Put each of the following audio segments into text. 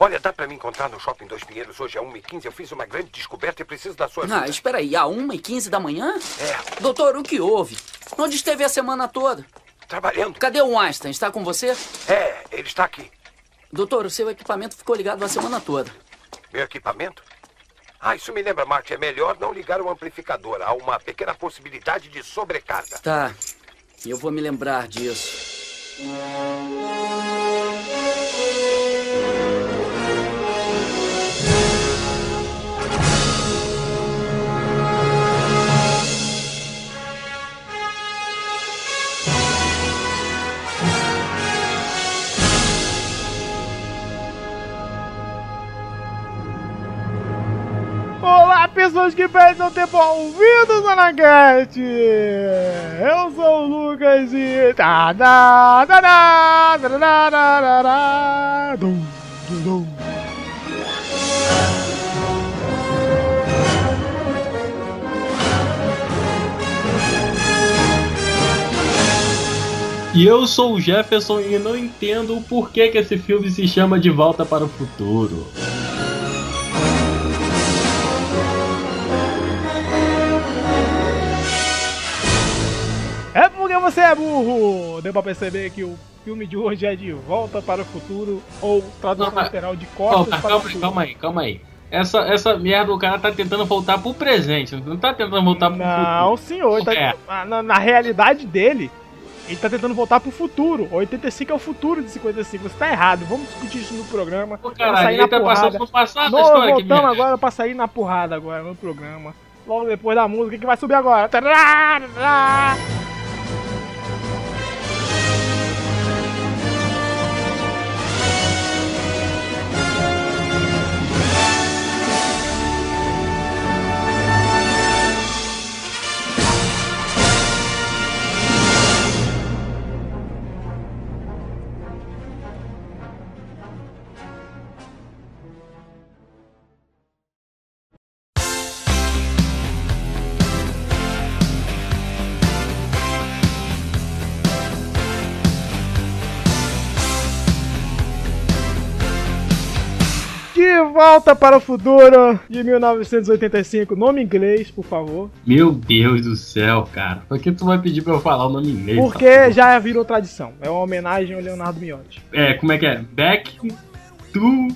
Olha, dá pra me encontrar no Shopping Dois Pinheiros hoje às 1h15. Eu fiz uma grande descoberta e preciso da sua ajuda. Ah, espera aí, a 1h15 da manhã? É, Doutor, o que houve? Onde esteve a semana toda? trabalhando. Cadê o Einstein? Está com você? É, ele está aqui. Doutor, o seu equipamento ficou ligado a semana toda. Meu equipamento? Ah, isso me lembra, Marty. É melhor não ligar o amplificador. Há uma pequena possibilidade de sobrecarga. Tá, eu vou me lembrar disso. pessoas que pensam ter ouvido o Nanaguete! Eu sou o Lucas e. E eu sou o Jefferson e não entendo o porquê que esse filme se chama De Volta para o Futuro. Porque você é burro! Deu pra perceber que o filme de hoje é De Volta para o Futuro, ou tradução Não, literal de Costas para o calma, Futuro. calma aí, calma aí. Essa, essa merda o cara tá tentando voltar pro presente, não tá tentando voltar pro Não, futuro. senhor, tá- É. na, na realidade dele, ele tá tentando voltar pro futuro. 85 é o futuro de 55. Você tá errado. Vamos discutir isso no programa. Pô, sair ele tá porrada. passando pro passado Nós história aqui voltamos mesmo. agora pra sair na porrada agora no programa. Logo depois da música que vai subir agora. Tarará! Volta para o futuro de 1985. Nome inglês, por favor. Meu Deus do céu, cara. Por que tu vai pedir pra eu falar o nome inglês? Porque já virou tradição. É uma homenagem ao Leonardo Miotti. É, como é que é? Back to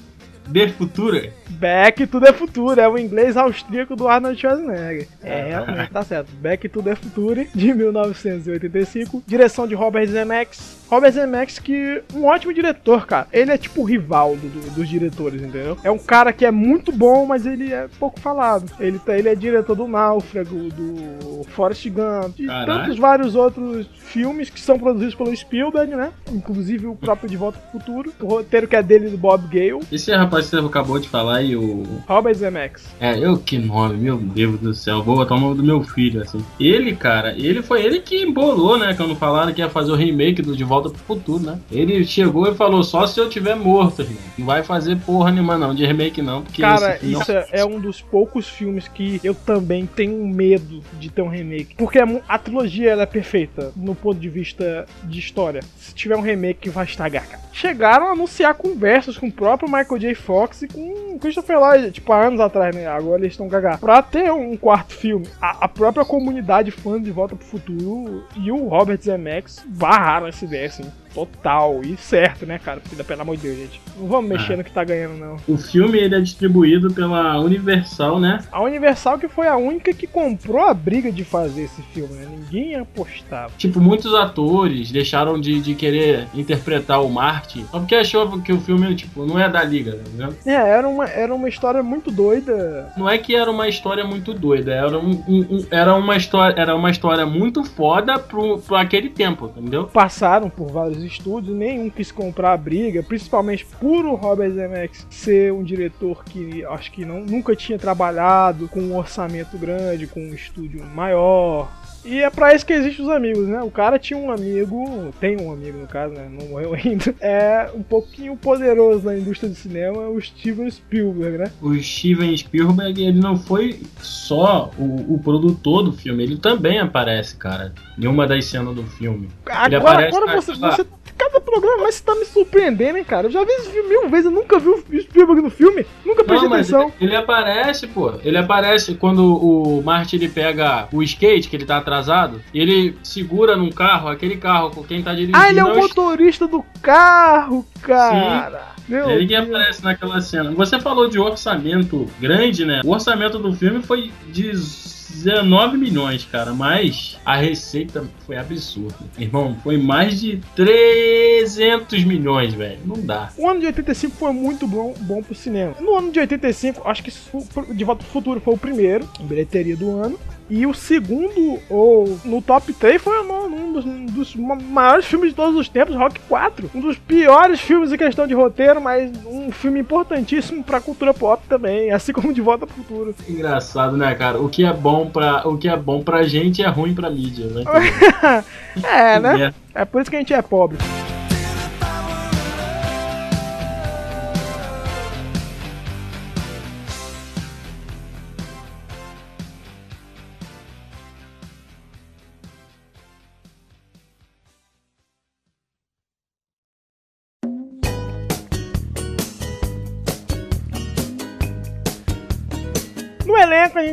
the Future. Back to the Future, é o inglês austríaco do Arnold Schwarzenegger. É, realmente, tá certo. Back to the Future, de 1985. Direção de Robert Zemeckis. Robert Zemeckis, que um ótimo diretor, cara. Ele é tipo o Rivaldo do- dos diretores, entendeu? É um cara que é muito bom, mas ele é pouco falado. Ele, tá- ele é diretor do Náufrago, do Forrest Gump, e tantos vários outros filmes que são produzidos pelo Spielberg, né? Inclusive o próprio De Volta pro Futuro. O roteiro que é dele do Bob Gale. Esse rapaz que você acabou de falar o. Robert Zemeckis. É, eu que nome, meu Deus do céu. Vou botar o nome do meu filho, assim. Ele, cara, ele foi ele que embolou, né? Quando falaram que ia fazer o remake do De Volta pro Futuro, né? Ele chegou e falou: só se eu tiver morto, irmão. Não vai fazer porra nenhuma, não, de remake não. Porque Cara, filme isso é, é um dos poucos filmes que eu também tenho medo de ter um remake. Porque é a trilogia ela é perfeita no ponto de vista de história. Se tiver um remake, vai estragar, cara. Chegaram a anunciar conversas com o próprio Michael J. Fox e com o Christopher Lloyd, tipo, há anos atrás, né? Agora eles estão cagados. Pra ter um quarto filme, a, a própria comunidade fã de Volta pro Futuro e o Robert Zemeckis barraram essa ideia, assim. Total. E certo, né, cara? Porque, pelo amor de Deus, gente. Não vamos mexer Ah. no que tá ganhando, não. O filme ele é distribuído pela Universal, né? A Universal que foi a única que comprou a briga de fazer esse filme, né? Ninguém apostava. Tipo, muitos atores deixaram de, de querer interpretar o Marty só porque achou que o filme, tipo, não é da liga, tá vendo? É, era uma, era uma história muito doida. Não é que era uma história muito doida, era, um, um- um- era, uma, história, era uma história muito foda pro, pro aquele tempo, entendeu? Passaram por vários estúdios, nenhum quis comprar a briga, principalmente por o Robert Zemeckis ser um diretor que acho que não, nunca tinha trabalhado com um orçamento grande, com um estúdio maior. E é pra isso que existem os amigos, né? O cara tinha um amigo, tem um amigo no caso, né? Não morreu ainda. É um pouquinho poderoso na indústria do cinema, o Steven Spielberg, né? O Steven Spielberg, ele não foi só o, o produtor do filme, ele também aparece, cara, em uma das cenas do filme. Ele Agora, aparece agora você, naquela- você cada programa mais você tá me surpreendendo, hein, cara. Eu já vi esse filme mil vezes, eu nunca vi o Spielberg no filme. Nunca prestei Não, mas atenção. ele, ele aparece, pô. Ele aparece quando o Marty ele pega o skate, que ele tá atrasado, e ele segura num carro, aquele carro com quem tá dirigindo. Ah, ele é o motorista do carro, cara. Meu Ele que aparece naquela cena. Você falou de orçamento grande, né? O orçamento do filme foi de 19 milhões, cara, mas a receita foi absurda. Irmão, foi mais de 300 milhões, velho. Não dá. O ano de 85 foi muito bom, bom pro cinema. No ano de 85, acho que De Volta pro Futuro foi o primeiro, bilheteria do ano. E o segundo, ou no top 3, foi um dos, um dos ma- maiores filmes de todos os tempos, Rock 4. Um dos piores filmes em questão de roteiro, mas um filme importantíssimo pra cultura pop também, assim como De Volta pro Futuro. Engraçado, né, cara? O que é bom pra, o que é bom pra gente é ruim pra mídia, né? É, né? merda. É por isso que a gente é pobre.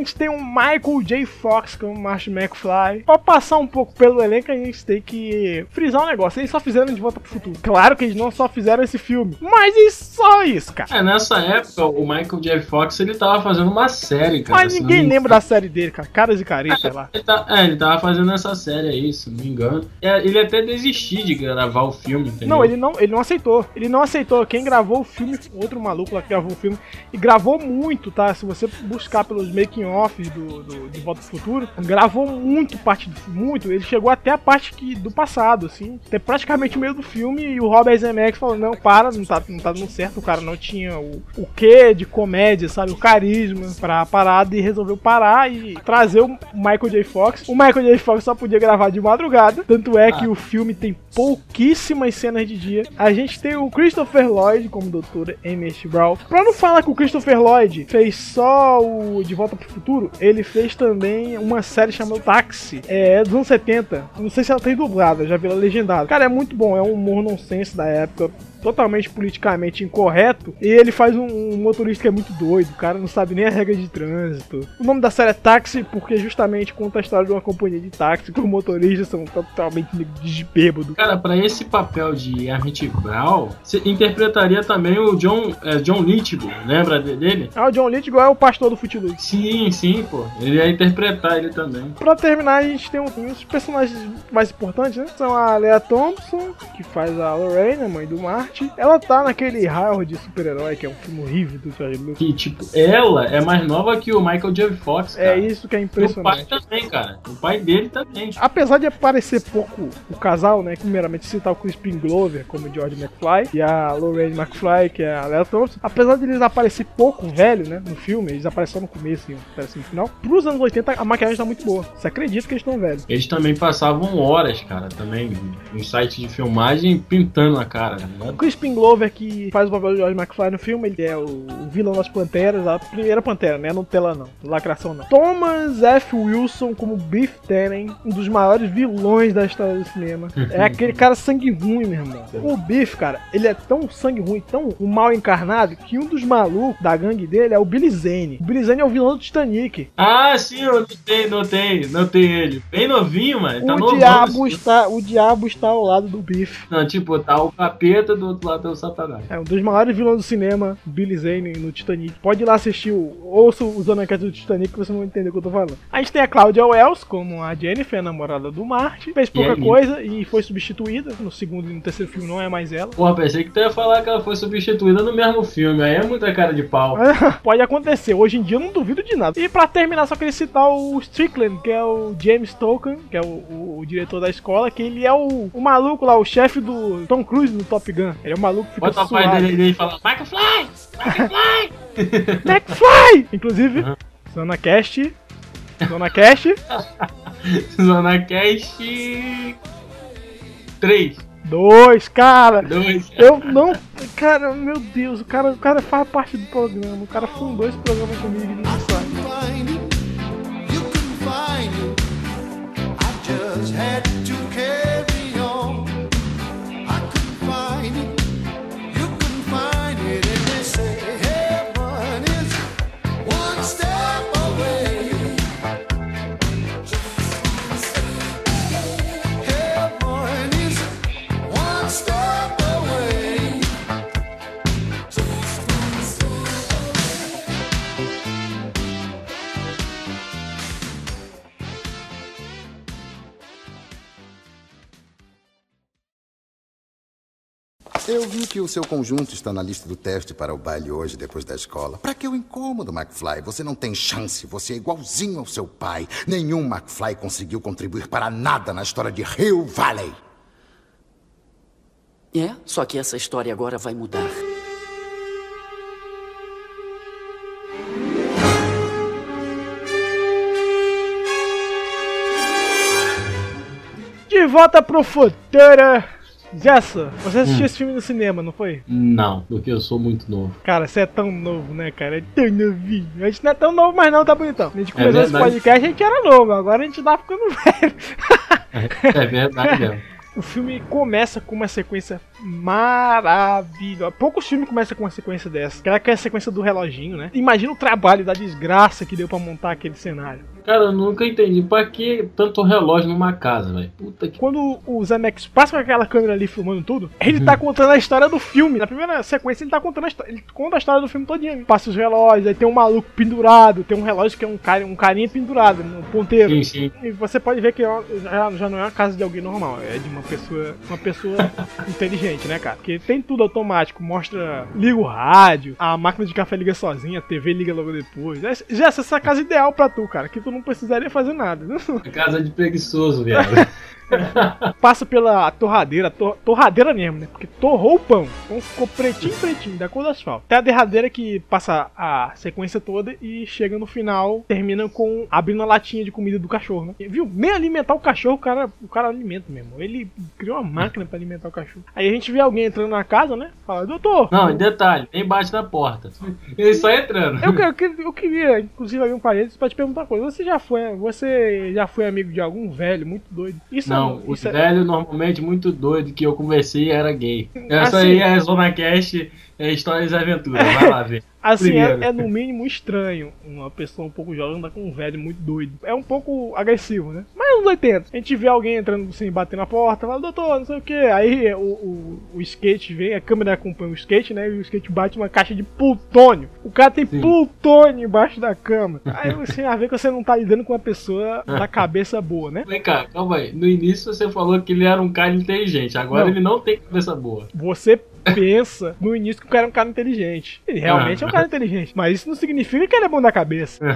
Gente tem o Michael J. Fox como Marty McFly. Pra passar um pouco pelo elenco, a gente tem que frisar um negócio. Eles só fizeram De Volta pro Futuro. Claro que eles não só fizeram esse filme, mas e só isso, cara. É, nessa época, o Michael J. Fox, ele tava fazendo uma série, cara. Mas ninguém não lembra da série dele, cara. Caras e caretas lá. Ele tá- é, ele tava fazendo essa série aí, se não me engano. É, ele até desistiu de gravar o filme, entendeu? Não, ele não, ele não aceitou. Ele não aceitou. Quem gravou o filme, outro maluco lá que gravou o filme, e gravou muito, tá? Se você buscar pelos making-offs do, do De Volta pro Futuro, gravou muito parte do muito. Ele chegou até a parte que, do passado, assim. Até praticamente o meio do filme, e o Robert Zemeckis falou, não, para, não tá, não tá dando certo, o cara não tinha o, o quê de comédia, sabe? O carisma pra parada, e resolveu parar e trazer o Michael J. Fox. O Michael J. Fox só podia gravar de madrugada, tanto é que o filme tem pouquíssimas cenas de dia. A gente tem o Christopher Lloyd como Dr. Emmett Brown. Pra não falar que o Christopher Lloyd fez só o De Volta pro Futuro, ele fez também uma série chamada Táxi, é dos anos 70. Não sei se ela tem dublada, já vi ela legendada. Cara, é muito bom, é um humor nonsense da época. Totalmente politicamente incorreto, e ele faz um, um motorista que é muito doido, o cara não sabe nem a regra de trânsito. O nome da série é Táxi, porque justamente conta a história de uma companhia de táxi que os motoristas são totalmente de bêbado. Cara, pra esse papel de Emmett Brown, você interpretaria também o John, é, John Lithgow, lembra de- dele? Ah, o John Lithgow é o pastor do Footloose. Sim, sim, pô. Ele ia interpretar ele também. Pra terminar, a gente tem um- os personagens mais importantes, né? São a Lea Thompson, que faz a Lorraine, a mãe do Ela tá naquele Howard de super-herói, que é um filme horrível do George Lucas. Que, tipo, ela é mais nova que o Michael J. Fox, cara. É isso que é E o pai impressionante. também, cara. O pai dele também. Apesar de aparecer pouco o casal, né? Primeiramente citar o Crispin Glover como George McFly e a Lorraine McFly, que é a Lea Thompson. Apesar de eles aparecer pouco velho, né? No filme, eles apareceram no começo e aparecem no final. Pros anos 80, a maquiagem tá muito boa. Você acredita que eles estão velhos. Eles também passavam horas, cara, também, no site de filmagem, pintando a cara, ligado? O Crispin Glover, que faz o papel de George McFly no filme, ele é o, o vilão das Panteras, a primeira Pantera, né? Não tela não, lacração não. Thomas F. Wilson como Biff Tannen, um dos maiores vilões da história do cinema. É aquele cara sangue ruim, meu irmão. O Biff, cara, ele é tão sangue ruim, tão mal encarnado, que um dos malucos da gangue dele é o Billy Zane. O Billy Zane é o vilão do Titanic. Ah, sim, eu notei, notei, notei ele. Bem novinho, mano. Tá o, novão, diabo assim. está, o diabo está ao lado do Biff. Não, tipo, tá o capeta do outro lado é o satanás. É um dos maiores vilões do cinema, Billy Zane no Titanic. Pode ir lá assistir o ouça o Zona Cast do Titanic que você não vai entender o que eu tô falando. A gente tem a Claudia Wells como a Jennifer, a namorada do Marty. Fez pouca linda. coisa e foi substituída. No segundo e no terceiro filme não é mais ela. Porra, pensei que tu ia falar que ela foi substituída no mesmo filme. Aí é muita cara de pau. Pode acontecer, hoje em dia eu não duvido de nada. E pra terminar, só queria citar o Strickland, que é o James Tolkien, que é o, o- o diretor da escola, que ele é o, o maluco lá, o chefe do Tom Cruise no Top Gun. Ele é o maluco que fica Bota o pai suado. dele e fala, Michael Fly! Michael Fly! McFly! Inclusive, Uhum. Zona Cast. Zona Cast. Zona Cast 3, Dois, cara. 2. Eu não. Cara, meu Deus, o cara, o cara faz parte do programa. O cara fundou esse programa comigo e não sabe. Eu vi que o seu conjunto está na lista do teste para o baile hoje depois da escola. Para que o incômodo, McFly? Você não tem chance. Você é igualzinho ao seu pai. Nenhum McFly conseguiu contribuir para nada na história de Hill Valley. É, só que essa história agora vai mudar. De volta pro futuro. Jessa, você assistiu esse filme no cinema, não foi? Não, porque eu sou muito novo. Cara, você é tão novo, né, cara? É tão novinho. A gente não é tão novo mais não, tá bonitão. A gente começou esse verdade. podcast, a gente era novo, agora a gente tá ficando velho. É verdade mesmo. O filme começa com uma sequência maravilhosa. Poucos filmes começam com uma sequência dessa. Que é aquela sequência do reloginho, né? Imagina o trabalho da desgraça que deu pra montar aquele cenário. Cara, eu nunca entendi. Pra que tanto relógio numa casa, velho? Puta que. Quando o Zemeckis passa com aquela câmera ali filmando tudo, ele tá contando a história do filme. Na primeira sequência, ele tá contando a história. Ele conta a história do filme todinho. Passa os relógios, aí tem um maluco pendurado, tem um relógio que é um, cara, um carinha pendurado no ponteiro. Sim, sim. E você pode ver que já, já não é uma casa de alguém normal, é de uma pessoa, uma pessoa inteligente, né, cara? Porque tem tudo automático, mostra, liga o rádio, a máquina de café liga sozinha, a TV liga logo depois. É- Já essa é a casa ideal pra tu, cara, que tu não precisaria fazer nada. É casa de preguiçoso, velho. Passa pela torradeira, tor- torradeira mesmo, né? Porque torrou o pão. O pão ficou pretinho, pretinho, da cor do asfalto. Até a derradeira que passa a sequência toda e chega no final, termina com abrindo a latinha de comida do cachorro, né? Viu? Nem alimentar o cachorro, o cara, o cara alimenta mesmo. Ele criou uma máquina pra alimentar o cachorro. Aí a gente vê alguém entrando na casa, né? Fala, doutor, Não, detalhe, nem bate na porta. Ele só entrando. eu, eu, eu queria, inclusive, abrir um parênteses pra te perguntar uma coisa. Você já foi, você já foi amigo de algum velho muito doido? Isso Não, é, o isso é- velho normalmente muito doido que eu conversei era gay. Essa Assim- aí é a Zona Cast, é Histórias e Aventuras. Vai lá ver. Assim, é, é no mínimo estranho uma pessoa um pouco jovem andar com um velho muito doido. É um pouco agressivo, né? Mas nos 80, a gente vê alguém entrando assim, bater na porta, fala, doutor, não sei o que. Aí o, o, o skate vem, a câmera acompanha o skate, né? E o skate bate uma caixa de plutônio. O cara tem Sim. plutônio embaixo da cama. Aí você já vê que você não tá lidando com uma pessoa da cabeça boa, né? Vem cá, calma aí. No início você falou que ele era um cara inteligente. Agora Não. ele não tem cabeça boa. Você pensa no início que o cara é um cara inteligente. Ele realmente é um cara inteligente. Mas isso não significa que ele é bom da cabeça.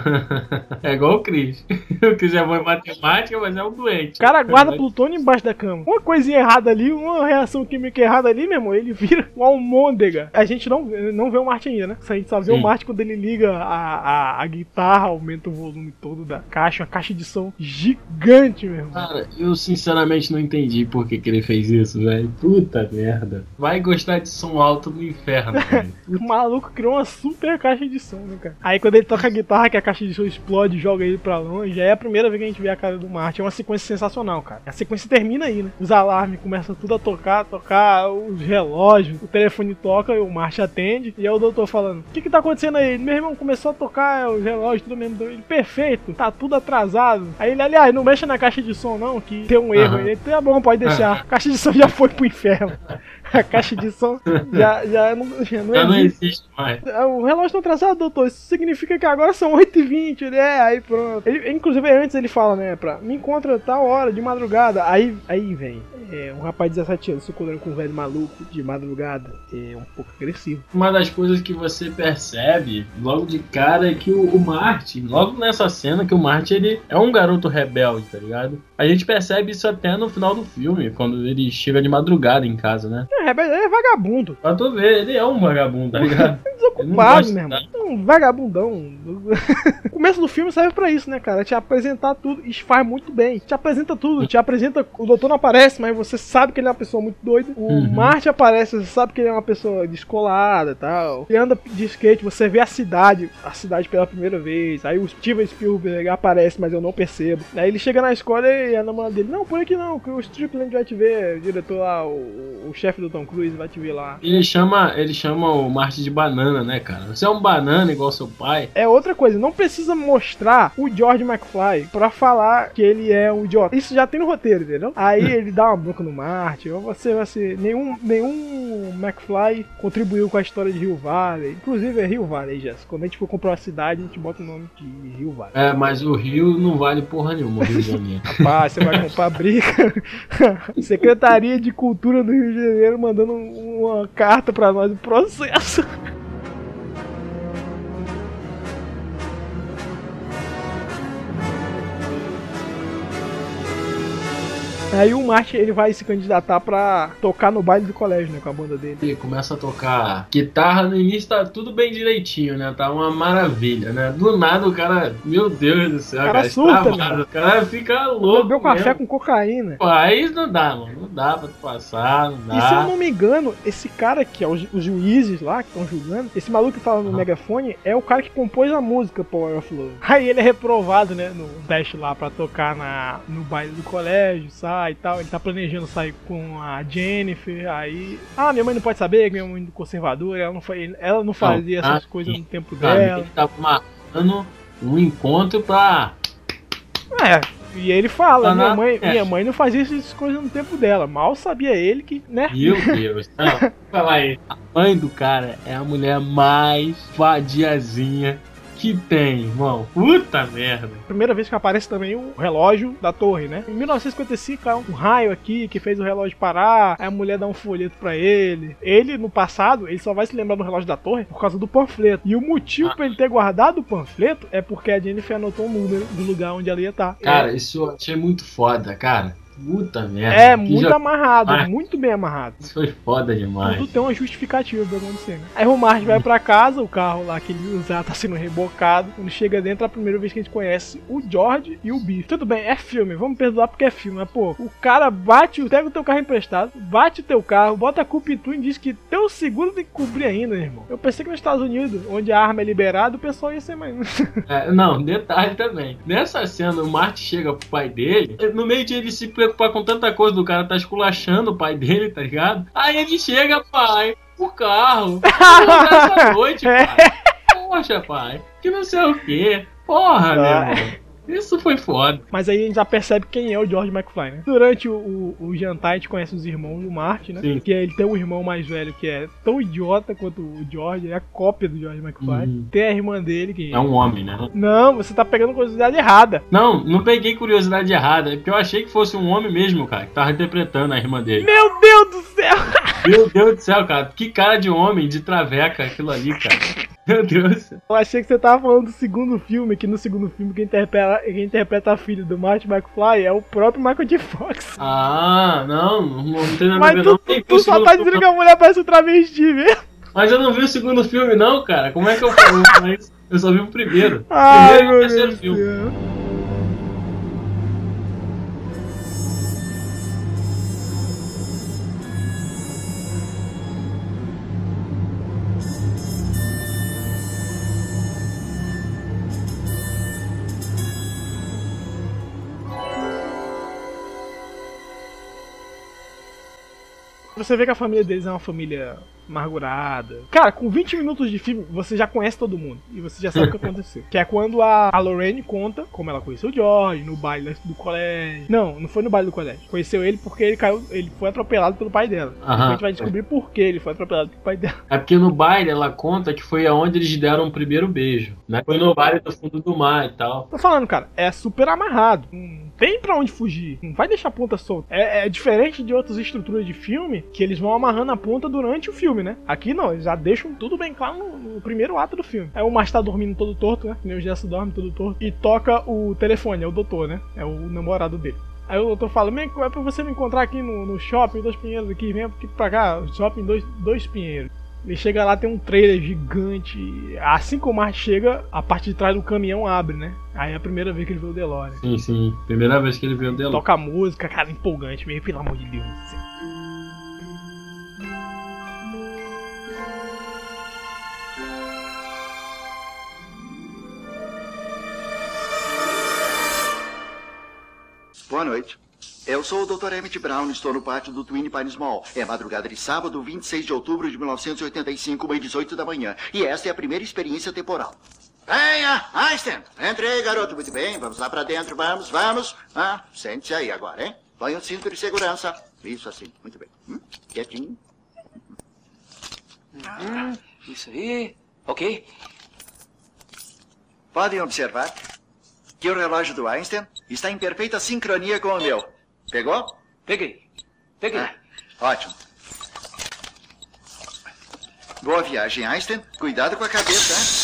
É igual o Cris. O Cris é bom em matemática, mas é um doente. O cara guarda plutônio embaixo da cama. Uma coisinha errada ali, uma reação química errada ali, meu irmão, ele vira um almôndega. A gente não, não vê o Martin ainda, né? A gente só vê Sim. o Martin quando ele liga a, a, a guitarra, aumenta o volume todo da caixa, uma caixa de som gigante, meu irmão. Cara, eu sinceramente não entendi por que, que ele fez isso, velho. Puta merda. Vai gostar de som alto no inferno. O maluco criou uma super caixa de som, né, cara? Aí quando ele toca a guitarra, que a caixa de som explode e joga ele pra longe, já é a primeira vez que a gente vê a cara do Martin. É uma sequência sensacional, cara. A sequência termina aí, né? Os alarmes começam tudo a tocar, tocar os relógios, o telefone toca, e o Martin atende, e aí o doutor falando: O que que tá acontecendo aí? Meu irmão começou a tocar os relógios, tudo mesmo. Ele, perfeito, tá tudo atrasado. Aí ele, aliás, não mexa na caixa de som, não, que tem um erro. Aham. Ele, tá bom, pode deixar. A caixa de som já foi pro inferno. A caixa de som já, já não, já não Já não existe. existe mais. Ah, O relógio tá atrasado, doutor. Isso significa que agora são 8h20. Ele é, aí pronto. Ele, inclusive, antes ele fala, né, pra me encontra tal hora, de madrugada. Aí, aí vem. É, um rapaz de 17 anos se encontrando com um velho maluco de madrugada. É um pouco agressivo. Uma das coisas que você percebe logo de cara é que o, o Martin, logo nessa cena, que o Martin ele é um garoto rebelde, tá ligado? A gente percebe isso até no final do filme, quando ele chega de madrugada em casa, né? É, rebelde, é vagabundo. Pra tu ver, ele é um vagabundo, tá ligado? Gosta meu irmão. um vagabundão. o começo do filme serve pra isso, né, cara? Te apresentar tudo. E faz muito bem. Te apresenta tudo. Te apresenta. O doutor não aparece, mas você sabe que ele é uma pessoa muito doida. O Uhum. Marte aparece, você sabe que ele é uma pessoa descolada e tal. Ele anda de skate, você vê a cidade. A cidade pela primeira vez. Aí o Steven Spielberg aparece, mas eu não percebo. Aí ele chega na escola e a namorada dele: Não, por aqui não, que o Strickland vai te ver. O diretor lá, o, o chefe do Tom Cruise vai te ver lá. Ele chama, ele chama o Martin de banana, banana, né, cara? Você é um banana igual seu pai. É outra coisa, não precisa mostrar o George McFly pra falar que ele é um idiota. Isso já tem no roteiro, entendeu? Aí ele dá uma bronca no Marte, ou você vai ser. Nenhum, nenhum McFly contribuiu com a história de Rio Valley. Inclusive é Rio Valley, Jéssica. Quando a gente for comprar uma cidade, a gente bota o nome de Rio Valley. É, mas o Rio não vale porra nenhuma, o Rio de Janeiro. Rapaz, você vai comprar briga. Secretaria de Cultura do Rio de Janeiro mandando uma carta pra nós do processo. Aí o Martin ele vai se candidatar pra tocar no baile do colégio, né? Com a banda dele. E começa a tocar guitarra no início, tá tudo bem direitinho, né? Tá uma maravilha, né? Do nada o cara, meu Deus do céu, O cara cara, surta, extravasa, mano. o cara fica louco. Bebeu café mesmo. com cocaína. Aí não dá, mano. Não dá pra tu passar, não E se eu dá. não me engano, esse cara que é os, os juízes lá que estão julgando, esse maluco que fala no Aham. megafone é o cara que compôs a música Power of Love. Aí ele é reprovado, né, no teste lá pra tocar na, no baile do colégio, e tal. Ele tá planejando sair com a Jennifer, aí. Ah, minha mãe não pode saber minha mãe é conservadora, ela não, fa- ela não fazia Não, essas ah, coisas no tempo dela. ele tava marcando um encontro pra. É. E ele fala, Tá minha mãe, testa. minha mãe não fazia essas coisas no tempo dela. Mal sabia ele que, né? Meu Deus. Não, fala aí. A mãe do cara é a mulher mais vadiazinha que tem, irmão. Puta merda. Primeira vez que aparece também o relógio da torre, né? Em 1955 caiu um raio aqui que fez o relógio parar, aí a mulher dá um folheto pra ele. Ele, no passado, ele só vai se lembrar do relógio da torre por causa do panfleto. E o motivo Ah. pra ele ter guardado o panfleto é porque a Jennifer anotou o número do lugar onde ela ia estar. Cara, isso eu achei muito foda, cara. Puta merda. é, muito jo- amarrado, Ah. muito bem amarrado. Isso foi foda demais. Tudo tem uma justificativa pra acontecer. Né? Aí o Marge vai pra casa, o carro lá que ele usar tá sendo rebocado. Quando chega dentro, é a primeira vez que a gente conhece o George e o Biff. Tudo bem, é filme, vamos perdoar porque é filme. Mas, pô, o cara bate, pega o teu carro emprestado, bate o teu carro, bota a culpa em tu e diz que teu seguro tem que cobrir ainda, irmão. Eu pensei que nos Estados Unidos, onde a arma é liberada, o pessoal ia ser mais. É, não, detalhe também. Nessa cena, o Marty chega pro pai dele, no meio de ele se preocupar com tanta coisa do cara tá esculachando o pai dele, tá ligado? Aí ele chega, pai, o carro. Essa noite, pai. Poxa, pai, que não sei o quê. Porra, meu Ah. irmão. Isso foi foda. Mas aí a gente já percebe quem é o George McFly, né? Durante o, o, o jantar, a gente conhece os irmãos do Marty, né? Sim. Que ele tem um irmão mais velho que é tão idiota quanto o George, é a cópia do George McFly. Uhum. Tem a irmã dele que. É um homem, né? Não, você tá pegando curiosidade errada. Não, não peguei curiosidade errada, é porque eu achei que fosse um homem mesmo, cara, que tava interpretando a irmã dele. Meu Deus do céu! Meu Deus do céu, cara, que cara de homem, de traveca aquilo ali, cara. Meu Deus. Eu achei que você tava falando do segundo filme, que no segundo filme quem interpreta, quem interpreta a filha do Marty McFly é o próprio Michael J. Fox. Ah, não, não, tem nada a ver tu, não. tu, tu só tá dizendo que a mulher parece um travesti mesmo. Mas eu não vi o segundo filme não, cara. Como é que eu falo isso? Eu só vi o primeiro. Ai, primeiro e o terceiro Deus filme. céu. Você vê que a família deles é uma família amargurada. Cara, com 20 minutos de filme, você já conhece todo mundo. E você já sabe o que aconteceu. Que é quando a, a Lorraine conta como ela conheceu o George no baile do colégio. Não, não foi no baile do colégio. Conheceu ele porque ele caiu. Ele foi atropelado pelo pai dela. A gente vai descobrir por que ele foi atropelado pelo pai dela. É porque no baile ela conta que foi aonde eles deram o primeiro beijo, né? Foi no baile do fundo do mar e tal. Tô falando, cara, é super amarrado. Não tem pra onde fugir. Não vai deixar a ponta solta. É, é diferente de outras estruturas de filme que eles vão amarrando a ponta durante o filme, né? Aqui não, eles já deixam tudo bem claro no, no primeiro ato do filme. Aí o Márcio tá dormindo todo torto, né? Que nem o Jesse dorme todo torto. E toca o telefone, é o doutor, né? É o namorado dele. Aí o doutor fala, "Vem, é pra você me encontrar aqui no, no shopping Dois Pinheiros aqui, vem aqui pra cá, shopping Dois, dois Pinheiros. Ele chega lá, tem um trailer gigante. Assim que o Marte chega, a parte de trás do caminhão abre, né? Aí é a primeira vez que ele vê o DeLorean. Sim, sim. Primeira vez que ele viu o Delon. Toca a música, cara, empolgante mesmo, pelo amor de Deus. Boa noite. Eu sou o Dr. Emmett Brown, estou no pátio do Twin Pines Mall. É madrugada de sábado, 26 de outubro de 1985, meio 18 da manhã. E esta é a primeira experiência temporal. Venha, Einstein. Entre aí, garoto. Muito bem, vamos lá pra dentro, vamos, vamos. Ah, sente-se aí agora, hein? Põe o cinto de segurança. Isso assim, muito bem. Hum? Quietinho. Isso aí. Ok. Podem observar que o relógio do Einstein está em perfeita sincronia com o meu. Pegou? Peguei. Peguei. Ah, ótimo. Boa viagem, Einstein. Cuidado com a cabeça, hein?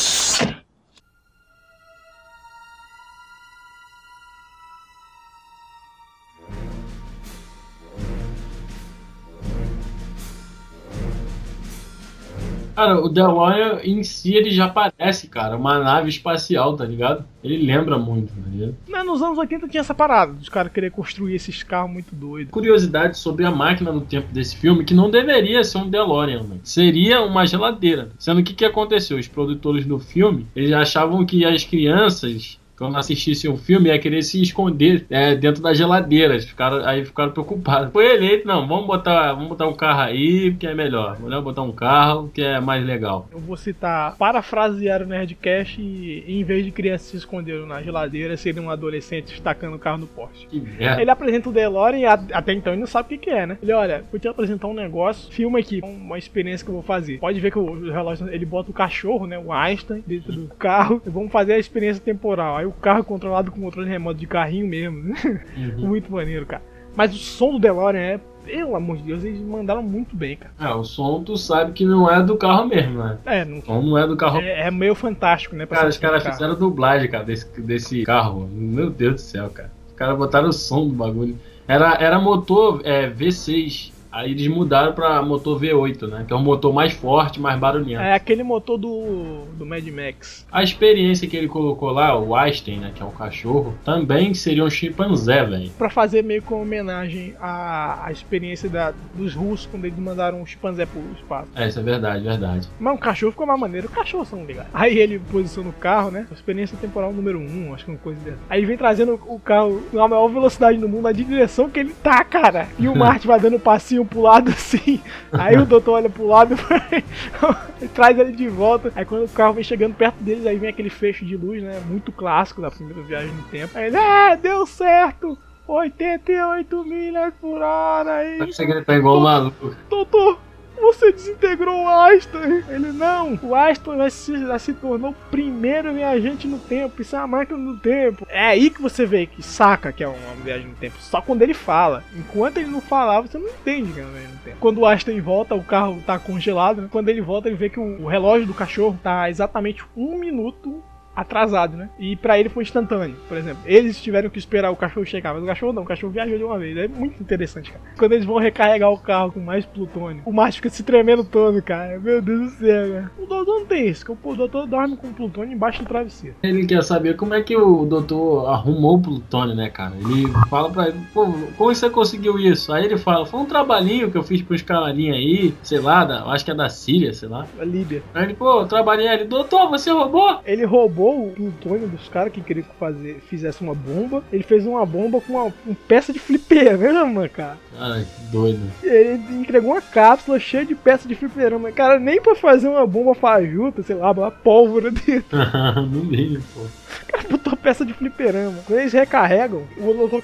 Cara, o DeLorean em si ele já parece, cara, uma nave espacial, tá ligado? Ele lembra muito, tá ligado? Mas nos anos 80 tinha essa parada, dos caras querer construir esses carros muito doidos. Curiosidade sobre a máquina do tempo desse filme, que não deveria ser um DeLorean, né? seria uma geladeira. Sendo que o que aconteceu? Os produtores do filme, eles achavam que as crianças quando assistissem um filme, ia querer se esconder é, dentro da geladeira. Eles Ficaram, aí ficaram preocupados. Foi eleito, não, vamos botar, vamos botar um carro aí, que é melhor. Melhor botar um carro, que é mais legal. Eu vou citar, parafrasear o Nerdcast e em vez de crianças se esconderam na geladeira, seria um adolescente estacando o carro no poste. Que merda. Ele apresenta o DeLorean e até então ele não sabe o que, que é, né? Ele, olha, vou te apresentar um negócio, filma aqui, uma experiência que eu vou fazer. Pode ver que o relógio, ele bota o cachorro, né, o Einstein, dentro do carro, vamos fazer a experiência temporal. Aí o carro controlado com controle remoto de carrinho mesmo. Uhum. muito maneiro, cara. Mas o som do DeLorean é, pelo amor de Deus, eles mandaram muito bem, cara. É, o som tu sabe que não é do carro mesmo, né? É, não, O som não é do carro. é, é meio fantástico, né? Cara, os ser caras fizeram dublagem, cara, desse, desse carro. Meu Deus do céu, cara. Os caras botaram o som do bagulho. Era, era motor é, V6. Aí eles mudaram pra motor V8, né? Que é um motor mais forte, mais barulhento. É aquele motor do, do Mad Max. A experiência que ele colocou lá, o Einstein, né? Que é o cachorro, também seria um chimpanzé, velho. Pra fazer meio que uma homenagem à, à experiência da, dos russos quando eles mandaram um chimpanzé pro espaço. É, isso é verdade, verdade. Mas o cachorro ficou mais maneiro. O cachorro são legais. Aí ele posiciona o carro, né? Experiência temporal número 1, um, acho que é uma coisa dessa. Aí vem trazendo o carro na maior velocidade do mundo, na direção que ele tá, cara. E o Marty vai dando um passinho pro lado assim. Aí o doutor olha pro lado e traz ele de volta. Aí quando o carro vem chegando perto deles, aí vem aquele fecho de luz, né? Muito clássico da primeira viagem no tempo. Aí ele, é, deu certo! 88 milhas por hora aí. Você gritar igual um maluco. Doutor, você desintegrou o Einstein. Ele, não, o Einstein já se, já se tornou o primeiro viajante no tempo. Isso é uma máquina do tempo. É aí que você vê que saca que é uma viagem no tempo. Só quando ele fala. Enquanto ele não falava, você não entende que é uma viagem no tempo. Quando o Einstein volta, o carro tá congelado. Né? Quando ele volta, ele vê que o, o relógio do cachorro tá exatamente um minuto atrasado, né? E pra ele foi instantâneo, por exemplo. Eles tiveram que esperar o cachorro chegar, mas o cachorro não, o cachorro viajou de uma vez. É muito interessante, cara. Quando eles vão recarregar o carro com mais plutônio, o macho fica se tremendo todo, cara. Meu Deus do céu, cara. O doutor não tem isso, que o doutor dorme com plutônio embaixo do travesseiro. Ele quer saber como é que o doutor arrumou o plutônio, né, cara? Ele fala pra ele, pô, como você conseguiu isso? Aí ele fala, foi um trabalhinho que eu fiz pros canarinhos aí, sei lá, da, acho que é da Síria, sei lá. A Líbia. Aí ele, pô, trabalhei ali, doutor, você roubou? Ele roubou o plutônio dos caras que queriam que fazer, fizesse uma bomba. Ele fez uma bomba com uma, uma peça de fliperama, cara. Ai, que doido. Ele entregou uma cápsula cheia de peças de fliperama. Cara, nem pra fazer uma bomba fajuta, sei lá, uma pólvora dentro. não liga, pô. O cara botou peça de fliperama. Quando eles recarregam, o doutor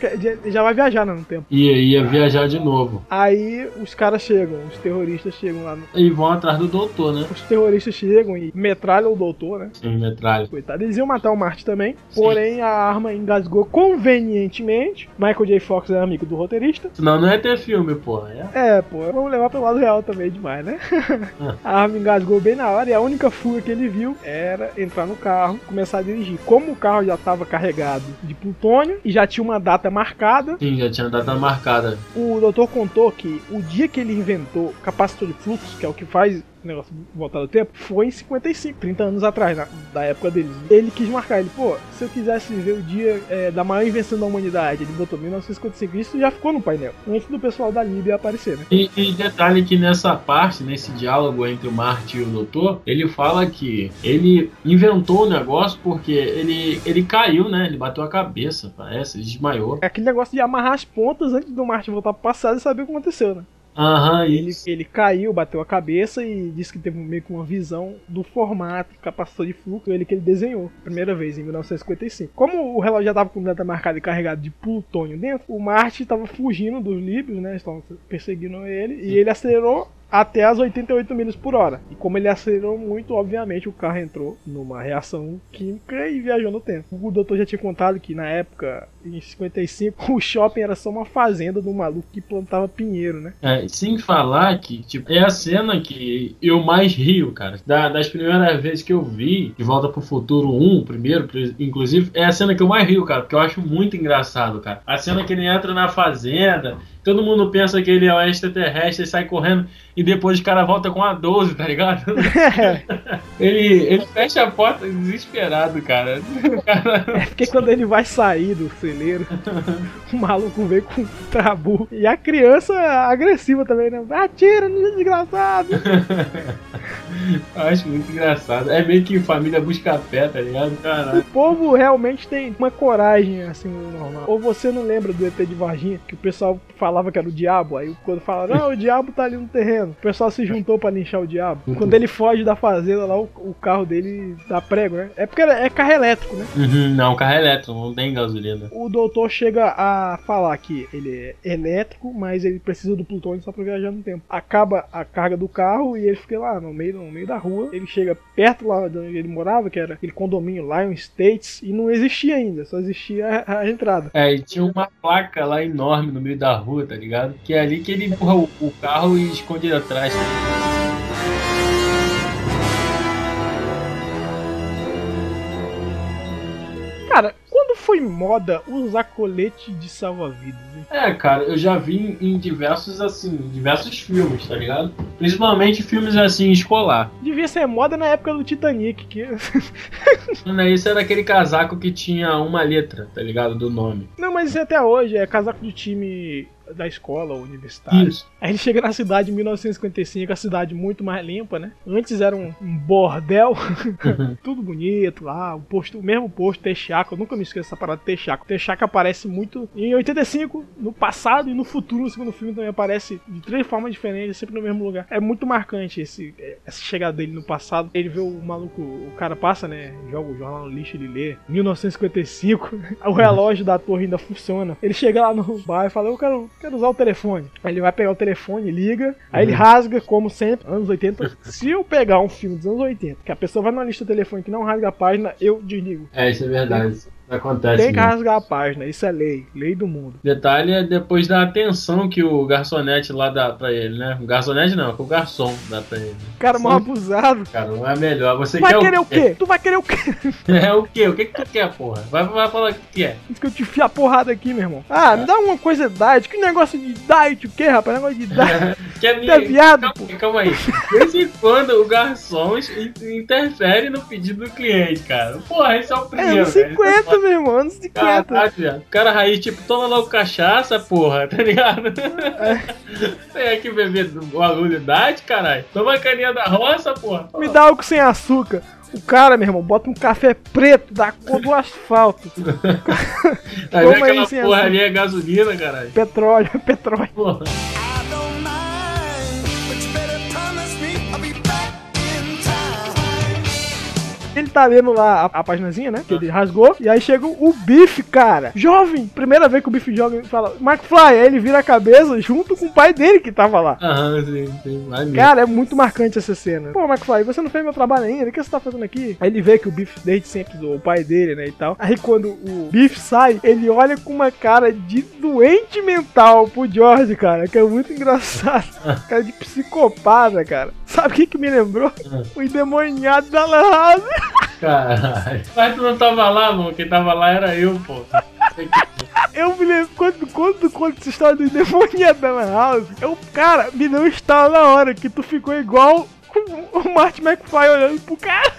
já- vai viajar né, no tempo. Ia, ia viajar de novo. Aí os caras chegam, os terroristas chegam lá. No... E vão atrás do doutor, né? Os terroristas chegam e metralham o doutor, né? Sim, metralha. Coitado, eles iam matar o Marte também. Porém, a arma engasgou convenientemente. Michael J. Fox é amigo do roteirista. Senão não ia ter filme, pô. É. É, pô, vamos levar pelo lado real também demais, né? a arma engasgou bem na hora e a única fuga que ele viu era entrar no carro começar a dirigir. Como o carro já estava carregado de plutônio e já tinha uma data marcada, Sim, já tinha data marcada. o doutor contou que o dia que ele inventou capacitor de fluxo, que é o que faz negócio voltar no tempo, foi em 55, 30 anos atrás, na- da época deles. Ele quis marcar, ele, pô, se eu quisesse ver o dia é, da maior invenção da humanidade, ele botou 1955, isso já ficou no painel, antes do pessoal da Líbia aparecer, né? E, e detalhe que nessa parte, nesse diálogo entre o Marty e o Doutor, ele fala que ele inventou o negócio porque ele, ele caiu, né? Ele bateu a cabeça, parece, desmaiou. É aquele negócio de amarrar as pontas antes do Martin voltar pro passado e saber o que aconteceu, né? Aham, Ele, isso. ele caiu, bateu a cabeça e disse que teve meio que uma visão do formato, capacitor de fluxo, ele que ele desenhou, primeira vez, em 1955. Como o relógio já estava com data marcada e carregado de plutônio dentro, o Marte estava fugindo dos líbios, né? Estavam perseguindo ele, e ele acelerou até as 88 milhas por hora. E como ele acelerou muito, obviamente o carro entrou numa reação química e viajou no tempo. O doutor já tinha contado que na época, em 55, o shopping era só uma fazenda do maluco que plantava pinheiro, né? É, sem falar que, tipo, é a cena que eu mais rio, cara. Da- das primeiras vezes que eu vi De Volta pro Futuro 1, primeiro, inclusive, é a cena que eu mais rio, cara, porque eu acho muito engraçado, cara. A cena que ele entra na fazenda, todo mundo pensa que ele é um extraterrestre e sai correndo, e depois o cara volta com a 12, tá ligado? ele, ele fecha a porta desesperado, cara. É porque quando ele vai sair do celeiro, o maluco vem com um trabu. E a criança agressiva também, né? Atira no desgraçado! eu acho muito engraçado. É meio que família busca pé, tá ligado? Caralho. O povo realmente tem uma coragem assim normal. Ou você não lembra do ET de Varginha, que o pessoal falava que era o diabo, aí quando fala, não, o diabo tá ali no terreno, o pessoal se juntou pra linchar o diabo. Quando ele foge da fazenda lá, o, o carro dele dá prego, né? É porque é carro elétrico, né? Uhum, não, carro é elétrico, não tem gasolina. O doutor chega a falar que ele é elétrico, mas ele precisa do plutônio só pra viajar no tempo. Acaba a carga do carro e ele fica lá no meio, no meio da rua. Ele chega perto lá de onde ele morava, que era aquele condomínio Lion States, e não existia ainda, só existia a, a entrada. É, e tinha uma placa lá enorme no meio da rua, tá ligado? Que é ali que ele empurra o, o carro e esconde ele atrás. Cara, quando foi moda usar colete de salva-vidas? É, cara, eu já vi em, diversos, assim, diversos filmes, tá ligado? Principalmente filmes, assim, escolar. Devia ser moda na época do Titanic, que Né, Isso era aquele casaco que tinha uma letra, tá ligado? Do nome. Não, mas isso até hoje é casaco de time da escola universitária. Isso. Aí ele chega na cidade em 1955, a cidade muito mais limpa, né? Antes era um, um bordel, tudo bonito lá, o posto, o mesmo posto, Texaco, eu nunca me esqueço dessa parada Texaco. Texaco aparece muito em 85, no passado e no futuro, no segundo filme também aparece de três formas diferentes, sempre no mesmo lugar. É muito marcante esse, essa chegada dele no passado. Ele vê o maluco, o cara passa, né? Joga o jornal no lixo, ele lê. 1955, o relógio da torre ainda funciona. Ele chega lá no bar e fala: Eu quero, quero usar o telefone. Aí ele vai pegar o telefone, liga, aí ele rasga, como sempre, anos 80. Se eu pegar um filme dos anos 80, que a pessoa vai na lista do telefone que não rasga a página, eu desligo. É, isso é verdade. Acontece. Tem que mesmo. rasgar a página, isso é lei, lei do mundo. Detalhe é depois da atenção que o garçonete lá dá pra ele, né? O garçonete não, é que o garçom dá pra ele. Cara, mal abusado. Cara, não é melhor. Você tu vai querer o quê? o quê? Tu vai querer o quê? É o quê? O que, que tu quer, porra? Vai, vai falar o que, que é. Diz que eu te fio a porrada aqui, meu irmão. Ah, é. me dá uma coisa diet. Que negócio de diet, o quê, rapaz? Negócio de diet. que é, é minha... é viado, calma, calma aí. De vez em quando o garçom interfere no pedido do cliente, cara. Porra, esse é o é, primeiro. É, né? 50, porra, meu irmão, anos 50. Ah, tá, o cara raiz, tipo, toma logo cachaça, porra, tá ligado? É. Tem é. aqui beber bagulho de caralho. Toma a caninha da roça, porra. Me dá algo sem açúcar. O cara, meu irmão, bota um café preto da cor do asfalto. aí Toma aquela aí, porra assim. ali é gasolina, caralho. Petróleo, é petróleo. Porra. Ele tá lendo lá a, a paginazinha, né? Que ele rasgou. E aí chega o Biff, cara. Jovem. Primeira vez que o Biff joga e fala, McFly. Aí ele vira a cabeça junto com o pai dele que tava lá. Aham, sim, sim. Vai mesmo. Cara, é muito marcante essa cena. Pô, McFly, você não fez meu trabalho ainda? O que você tá fazendo aqui? Aí ele vê que o Biff desde sempre o pai dele, né, e tal. Aí quando o Biff sai, ele olha com uma cara de doente mental pro George, cara, que é muito engraçado. Cara de psicopata, cara. Sabe o que que me lembrou? O endemoniado da Lan House. Caralho. Mas tu não tava lá, mano. Quem tava lá era eu, pô. Eu me lembro, quando, quando conta essa história do endemoniado da Lan House, eu, cara, me deu um estalo na hora que tu ficou igual o, o Martin McFly olhando pro cara.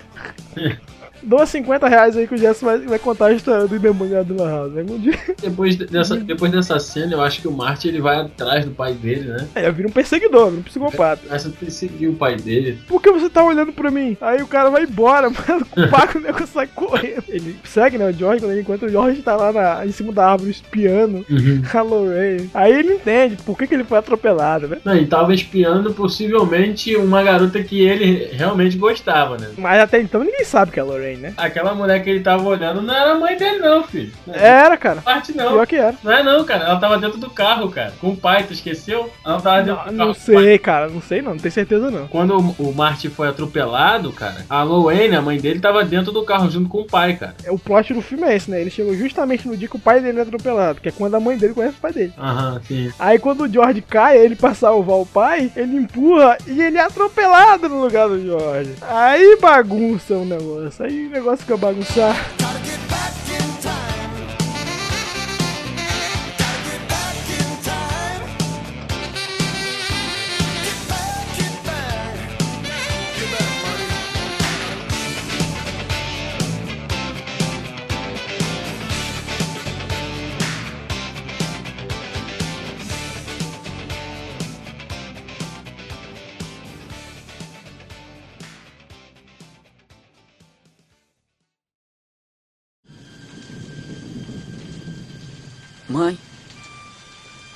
Doa 50 reais aí que o Gerson vai, vai contar a história do endemoniado do Lan House. Algum dia. Depois, de- dessa, depois dessa cena, eu acho que o Martin ele vai atrás do pai dele, né? Aí vira um perseguidor, vira um psicopata. Começa a perseguir o pai dele. Por que você tá olhando pra mim? Aí o cara vai embora, mano. O Paco o nego sai correndo. Ele segue, né? O George, quando ele encontra o George tá lá na- em cima da árvore espiando a Lorraine. Aí ele entende por que, que ele foi atropelado, né? Não, ele tava espiando possivelmente uma garota que ele realmente gostava, né? Mas até então ninguém sabe que é a Lorraine, né? Aquela mulher que ele tava olhando não era a mãe dele, não, filho. Era, cara. parte não. Pior que era. Não é não, cara. Ela tava dentro do carro, cara. Com o pai, tu esqueceu? Ela tava dentro Não, do carro. não sei, cara. Não sei não, não tenho certeza não. Quando o, o Marty foi atropelado, cara, a Loane, a mãe dele, tava dentro do carro junto com o pai, cara. É, O plot do filme é esse, né? Ele chegou justamente no dia que o pai dele é atropelado, que é quando a mãe dele conhece o pai dele. Aham, sim. Aí quando o George cai, ele pra salvar o pai, ele empurra e ele é atropelado no lugar do George. Aí bagunça o negócio, aí negócio fica bagunçado.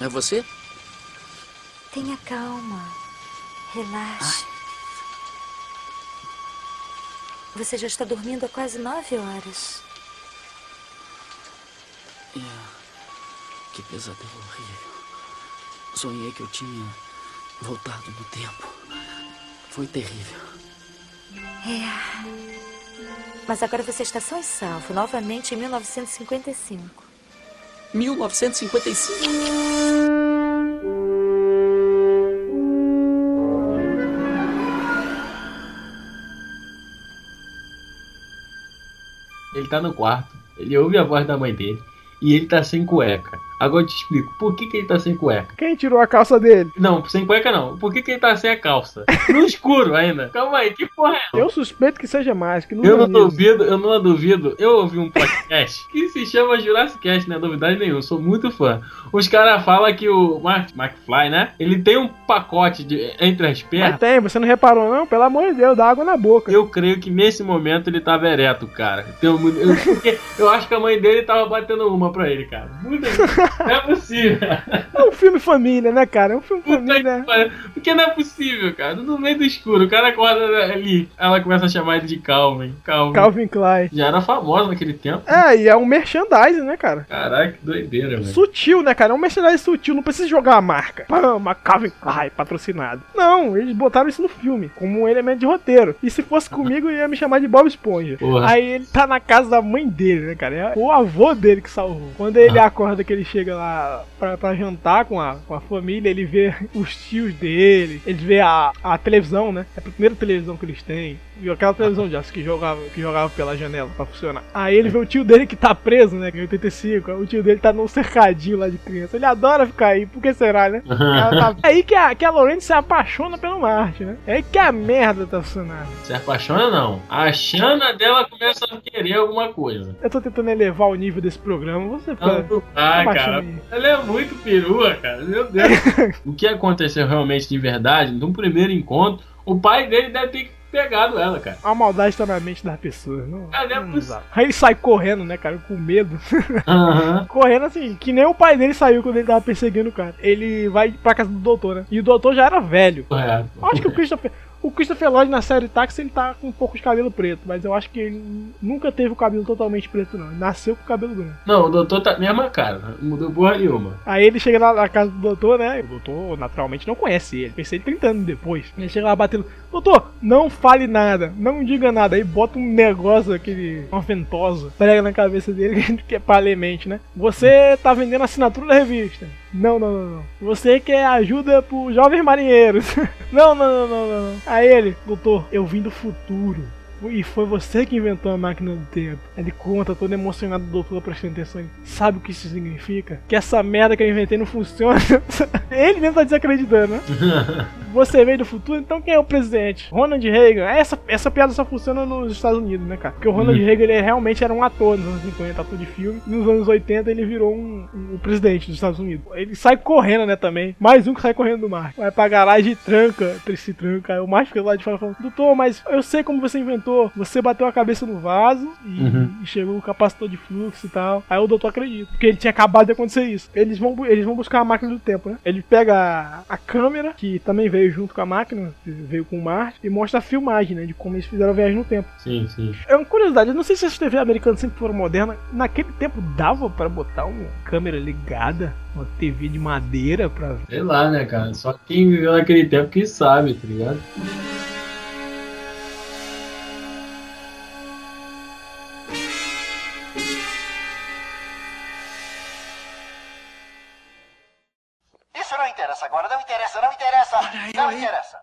É você? Tenha calma. Relaxe. Você já está dormindo há quase nove horas. É. Que pesadelo horrível. Sonhei que eu tinha voltado no tempo. Foi terrível. É. Mas agora você está são e salvo, novamente em 1955. 1955? Ele tá no quarto. Ele ouve a voz da mãe dele. E ele tá sem cueca. Agora eu te explico. Por que, que ele tá sem cueca? Quem tirou a calça dele? Não, sem cueca não. Por que, que ele tá sem a calça? No escuro ainda. Calma aí, que porra é? Eu suspeito que seja mais, que não Eu não duvido, eu não duvido. Eu ouvi um podcast que se chama Jurassic Cast, não é novidade nenhuma, sou muito fã. Os caras falam que o Mark, McFly, né? Ele tem um pacote de, entre as Mas pernas. tem, você não reparou não? Pelo amor de Deus, dá água na boca. Eu creio que nesse momento ele tava ereto, cara. Um- eu, porque eu acho que a mãe dele tava batendo uma pra ele, cara. Muito, não é possível. É um filme família, né, cara? É um filme família. Porque não é possível, cara. No meio do escuro, o cara acorda ali. Ela começa a chamar ele de Calvin. Calvin. Calvin Klein. Já era famosa naquele tempo. É, e é um merchandising, né, cara? Caraca, que doideira, velho. Sutil, né, cara? É um merchandising sutil, não precisa jogar a marca. Pã, uma Calvin Klein patrocinado. Não, eles botaram isso no filme, como um elemento de roteiro. E se fosse comigo, ia me chamar de Bob Esponja. Porra. Aí ele tá na casa da mãe dele, né, cara? É o avô dele que salvou. Quando ele Ah. acorda que ele chega lá pra, pra jantar com a, com a família, ele vê os tios dele, ele vê a, a televisão, né? É a primeira televisão que eles têm. E aquela televisão já que jogava, que jogava pela janela pra funcionar. Aí ele vê o tio dele que tá preso, né? Em 85. O tio dele tá num cercadinho lá de criança. Ele adora ficar aí, por que será, né? Tá- É aí que a, que a Lorraine se apaixona pelo Marte, né? É aí que a merda tá funcionando. Se apaixona, não. A Xana dela começa a querer alguma coisa. Eu tô tentando elevar o nível desse programa. Você fica. Não, ah, cara. Aí. Ela é muito perua, cara. Meu Deus. o que aconteceu realmente de verdade, no primeiro encontro, o pai dele deve ter pegado ela, cara. A maldade tá na mente das pessoas. Não, Ah, não é possível. dá. Aí ele sai correndo, né, cara, com medo. Aham. correndo assim, que nem o pai dele saiu quando ele tava perseguindo o cara. Ele vai pra casa do doutor, né? E o doutor já era velho. Eu acho que o Christopher. O Christopher Lloyd na série Táxi ele tá com um pouco de cabelo preto, mas eu acho que ele nunca teve o cabelo totalmente preto, não. Ele nasceu com o cabelo branco. Não, o doutor tá mesma cara. Não mudou porra nenhuma. Aí ele chega lá na casa do doutor, né? O doutor naturalmente não conhece ele. Pensei 30 anos depois. Ele chega lá batendo: Doutor, não fale nada, não diga nada. Aí bota um negócio, aquele. Uma ventosa, prega na cabeça dele, que é pra ler mente, né? Você tá vendendo assinatura da revista. Não, não, não, não. Você quer ajuda pro jovens marinheiros. não, não, não, não, não. Aí ele, doutor, eu vim do futuro. E foi você que inventou a máquina do tempo. Ele conta, todo emocionado, o doutor prestando atenção. Sabe o que isso significa? Que essa merda que eu inventei não funciona. Ele mesmo tá desacreditando, né? Você veio do futuro, então quem é o presidente? Ronald Reagan. Essa, essa piada só funciona nos Estados Unidos, né, cara? Porque o Ronald Hum. Reagan ele realmente era um ator nos anos 50, ator de filme. Nos anos 80 ele virou um, um presidente dos Estados Unidos. Ele sai correndo, né, também. Mais um que sai correndo do mar. Vai pra garagem e tranca, se tranca. Aí o Marty fica lá de fora falando: Doutor, mas eu sei como você inventou. Você bateu a cabeça no vaso e, Uhum. e chegou o capacitor de fluxo e tal. Aí o doutor acredita. Porque ele tinha acabado de acontecer isso. Eles vão, eles vão buscar a máquina do tempo, né? Ele pega a, a câmera, que também veio junto com a máquina, veio com o Marte, e mostra a filmagem, né? De como eles fizeram a viagem no tempo. Sim, sim. É uma curiosidade, eu não sei se as TV americanas sempre foram modernas. Naquele tempo dava pra botar uma câmera ligada, uma TV de madeira pra. Sei lá, né, cara? Só quem viveu naquele tempo que sabe, tá ligado? Agora, não interessa, não interessa. aí, não aí. interessa.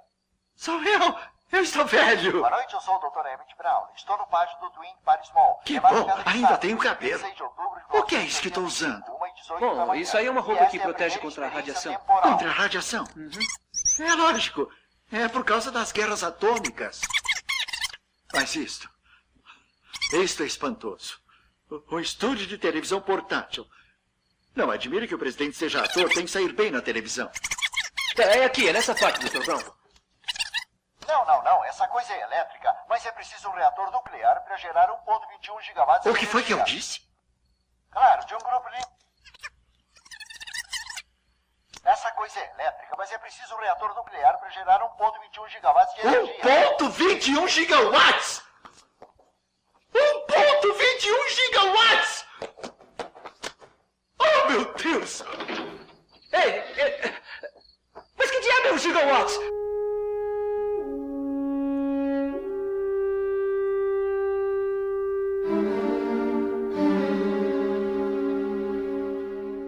Sou eu! Eu estou velho! Boa noite, eu sou o Dr. Emmett Brown. Estou no pátio do Twin Paris Mall. Que É bom, ainda tenho cabelo. 26 de outubro de O que é isso que estou usando? 1981, 18 Bom, isso aí é uma roupa que é protege contra a radiação. temporal. Contra a radiação? É lógico. É por causa das guerras atômicas. Mas isto. Isto é espantoso. O- Um estúdio de televisão portátil. Não admire que o presidente seja ator, tem que sair bem na televisão. É aqui, é nessa parte, Dr. Brown. Não, não, não. Essa coisa é elétrica, mas é preciso um reator nuclear para gerar 1.21 gigawatts O que foi que eu energia. disse? Claro, de um grupo de... Essa coisa é elétrica, mas é preciso um reator nuclear para gerar 1.21 gigawatts de energia. 1.21 gigawatts! 1.21 gigawatts! Ei, ei, mas que diabo é um gigawatts?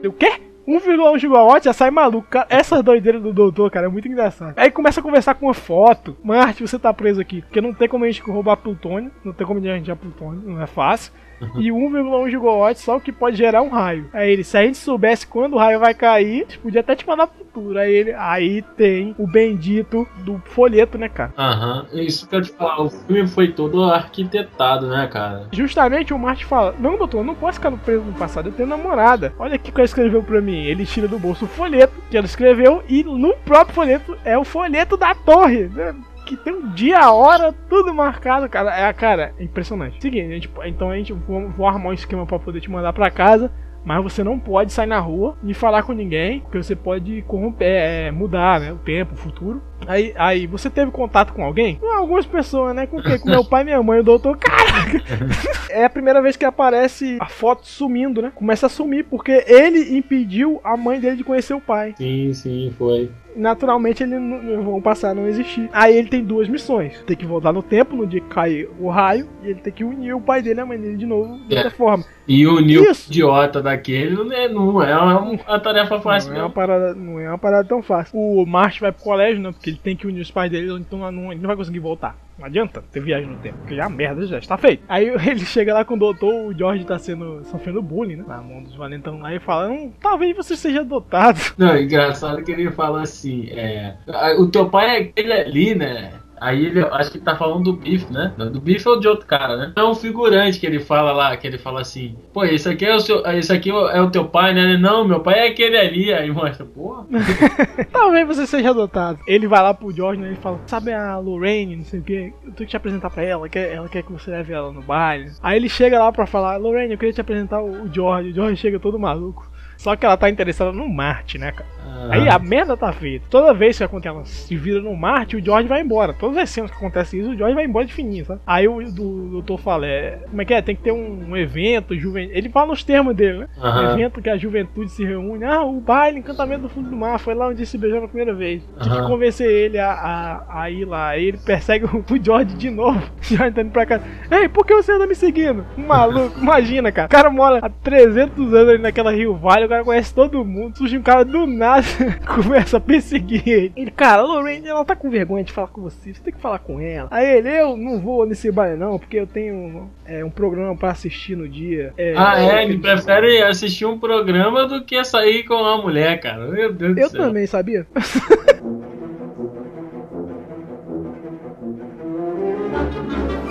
O quê? 1,1 gigawatt já sai maluco. Cara, Essas doideiras do doutor, cara, é muito engraçado. Aí começa a conversar com uma foto. Marte, você tá preso aqui. Porque não tem como a gente roubar plutônio. Não tem como a gente arranjar plutônio. Não é fácil. E 1,1 gigawatt só o que pode gerar um raio. Aí ele, se a gente soubesse quando o raio vai cair, a gente podia até te mandar pro futuro. Aí ele, aí tem o bendito do folheto, né, cara? Aham. Isso que eu te falar, o filme foi todo arquitetado, né, cara? Justamente o Marte fala: Não, doutor, eu não posso ficar preso no passado, eu tenho namorada. Olha aqui o que ela escreveu pra mim. Ele tira do bolso o folheto que ela escreveu e no próprio folheto é o folheto da torre. né? Que tem um dia, a hora, tudo marcado, cara. É, cara, é impressionante. Seguinte, a gente, então a gente vou, vou armar um esquema pra poder te mandar pra casa. Mas você não pode sair na rua e falar com ninguém, porque você pode corromper, é, mudar né, o tempo, o futuro. Aí, aí, você teve contato com alguém? Com algumas pessoas, né? Com o quê? Com meu pai, minha mãe, o doutor. Caraca! é a primeira vez que aparece a foto sumindo, né? Começa a sumir, porque ele impediu a mãe dele de conhecer o pai. Sim, sim, foi. Naturalmente, ele não, vão passar a não existir. Aí ele tem duas missões: tem que voltar no tempo, no dia que cai o raio, e ele tem que unir o pai dele e a mãe dele de novo, de outra É. forma. E o Isso. idiota daquele não é, não é uma, uma tarefa fácil, Não é, uma parada, não é uma parada tão fácil. O Marte vai pro colégio, né? Porque ele tem que unir os pais dele, então não, ele não vai conseguir voltar. Não adianta ter viagem no tempo, porque já a merda já está feita. Aí ele chega lá com o doutor, o George tá sendo sofrendo bullying, né? Na mão dos valentão lá e fala: hum, talvez você seja adotado. Não, é engraçado que ele fala assim, é. "Ah, O teu pai é aquele ali, né? Aí ele, acho que ele tá falando do Biff, né? Do Biff ou de outro cara, né? É um figurante que ele fala lá, que ele fala assim, pô, esse aqui é o seu. Esse aqui é o teu pai, né? Ele, Não, meu pai é aquele ali. Aí mostra, pô. Talvez você seja adotado. Ele vai lá pro George né, e fala: Sabe a Lorraine, não sei o que? Eu tenho que te apresentar pra ela. Quer, ela quer que você leve ela no baile. Aí ele chega lá pra falar: Lorraine, eu queria te apresentar o George. O George chega todo maluco. Só que ela tá interessada no Marte, né, cara? Aí a merda tá feita. Toda vez que acontece, ela se vira no Marte, o George vai embora. Todas as cenas que acontece isso, o George vai embora de fininho, sabe? Aí o do- doutor fala, é, como é que é? Tem que ter um, um evento, juven... ele fala os termos dele, né? Aham. Evento que a juventude se reúne. Ah, o baile, encantamento do fundo do mar, foi lá onde se beijaram a primeira vez. Tive que convencer ele a, a, a ir lá. Aí ele persegue o, o George de novo. O George tá indo pra casa. Ei, por que você anda me seguindo? Um maluco, imagina, cara. O cara mora há 300 anos ali naquela Rio Vale, o cara conhece todo mundo. Surge um cara do nada, começa a perseguir ele. Ele, cara, a Lorraine, ela tá com vergonha de falar com você, você tem que falar com ela. Aí ele, eu não vou nesse baile não, porque eu tenho é, um programa pra assistir no dia. É, ah, é? Ele prefere assistir um programa do que sair com uma mulher, cara. Meu Deus eu do céu. Eu também, sabia?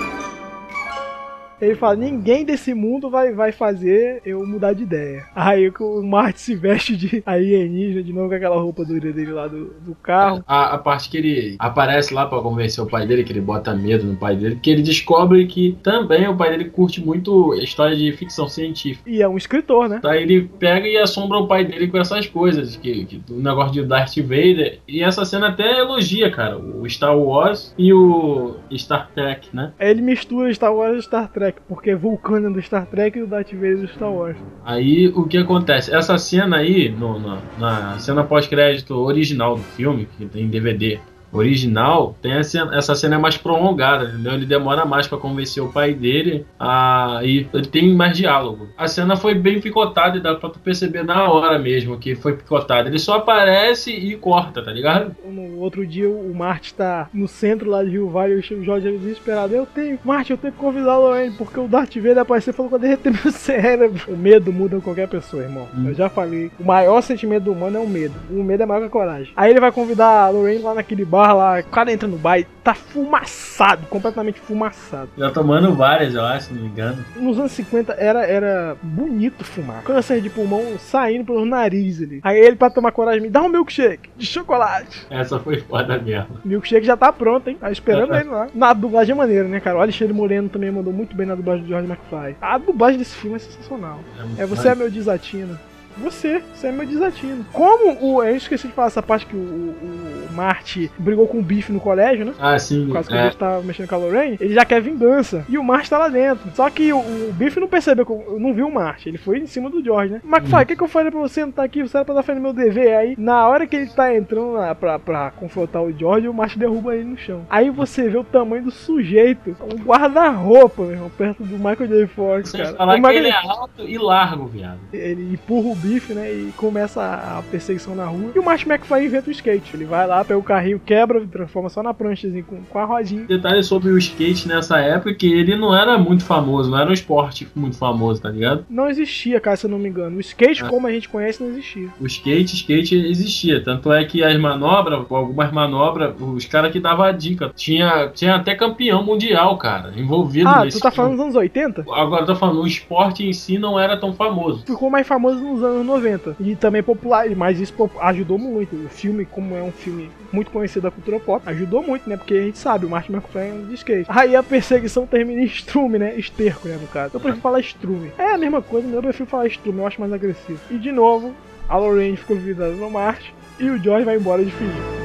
Ele fala: ninguém desse mundo vai, vai fazer eu mudar de ideia. Aí o Marty se veste de alienígena de novo com aquela roupa dura dele lá do, do carro. A, a parte que ele aparece lá pra convencer o pai dele, que ele bota medo no pai dele, que ele descobre que também o pai dele curte muito história de ficção científica. E é um escritor, né? Daí ele pega e assombra o pai dele com essas coisas, que, que o negócio de Darth Vader. E essa cena até elogia, cara, o Star Wars e o Star Trek, né? Ele mistura Star Wars e Star Trek, porque Vulcano é do Star Trek e o Darth Vader é do Star Wars. Aí o que acontece? Essa cena aí, no, na, na cena pós-crédito original do filme, que tem DVD original, tem essa, essa cena mais prolongada, entendeu? Ele demora mais pra convencer o pai dele a, e ele tem mais diálogo. A cena foi bem picotada e dá pra tu perceber na hora mesmo que foi picotada. Ele só aparece e corta, tá ligado? No outro dia o Marty tá no centro lá de Rio Vale e o Jorge é desesperado. Eu tenho, Marty, eu tenho que convidar o Lorraine, porque o Darth Vader apareceu e falou que eu derreter meu cérebro. O medo muda qualquer pessoa, irmão. Eu já falei. O maior sentimento do humano é o medo. O medo é maior que a coragem. Aí ele vai convidar a Lorraine lá naquele bar lá. O cara entra no bar e tá fumaçado, completamente fumaçado. Já tomando várias, eu acho, se não me engano. Nos anos 50 era, era bonito fumar. Câncer de pulmão saindo pelo nariz ali. Aí ele, pra tomar coragem, me dá um milkshake de chocolate. Essa foi foda mesmo. Milkshake já tá pronto, hein? Tá esperando ele lá. Na dublagem é maneira, né, cara? O Alexandre Moreno também mandou muito bem na dublagem do George McFly. A dublagem desse filme é sensacional. É, você é meu desatino. Você, você é meu desatino. Como o. Eu esqueci de falar essa parte que o, o, o Marty brigou com o Biff no colégio, né? Ah, sim. Por causa que é. o Biff tava mexendo com a Lorraine, ele já quer vingança. E o Marty tá lá dentro. Só que o, o Biff não percebeu, não viu o Marty. Ele foi em cima do George, né? McFly, o que, que eu falei pra você não tá aqui? Você era pra estar fazendo meu dever. Aí, na hora que ele tá entrando lá pra, pra confrontar o George, o Marty derruba ele no chão. Aí você vê o tamanho do sujeito. Um guarda-roupa, meu irmão, perto do Michael J. Fox, Sem cara. O que Michael ele é alto e largo, viado. Ele empurra o né? E começa a perseguição na rua. E o Marty McFly inventa o skate. Ele vai lá, pega o carrinho, quebra, transforma só na pranchazinha com, com a rodinha. Detalhe sobre o skate nessa época que ele não era muito famoso, não era um esporte muito famoso, tá ligado? Não existia, cara, se eu não me engano. O skate, Ah. como a gente conhece, não existia. O skate, skate existia. Tanto é que as manobras, algumas manobras, os caras que davam a dica. Tinha, tinha até campeão mundial, cara, envolvido Ah, nesse. tu tá falando dos anos 80? Agora eu tô falando, o esporte em si não era tão famoso. Ficou mais famoso nos anos 90. E também popular, mas isso ajudou muito. O filme, como é um filme muito conhecido da cultura pop, ajudou muito, né? Porque a gente sabe, o Martin McFly é um skate. Aí a perseguição termina em estrume, né? Esterco, né, no caso. Eu prefiro falar estrume. É a mesma coisa, mas eu prefiro falar estrume, eu acho mais agressivo. E de novo, a Lorraine ficou convidada no Martin e o George vai embora de fininho.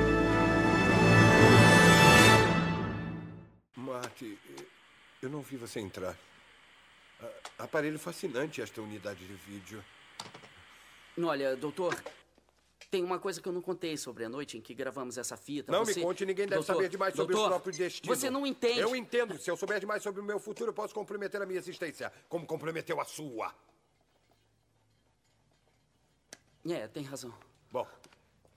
Marty, eu não vi você entrar. Aparelho fascinante esta unidade de vídeo. Olha, doutor, tem uma coisa que eu não contei sobre a noite em que gravamos essa fita. Não Você- me conte, ninguém deve Doutor, saber demais sobre doutor, o próprio destino. Você não entende. Eu entendo. Se eu souber demais sobre o meu futuro, eu posso comprometer a minha existência, como comprometeu a sua. É, tem razão. Bom,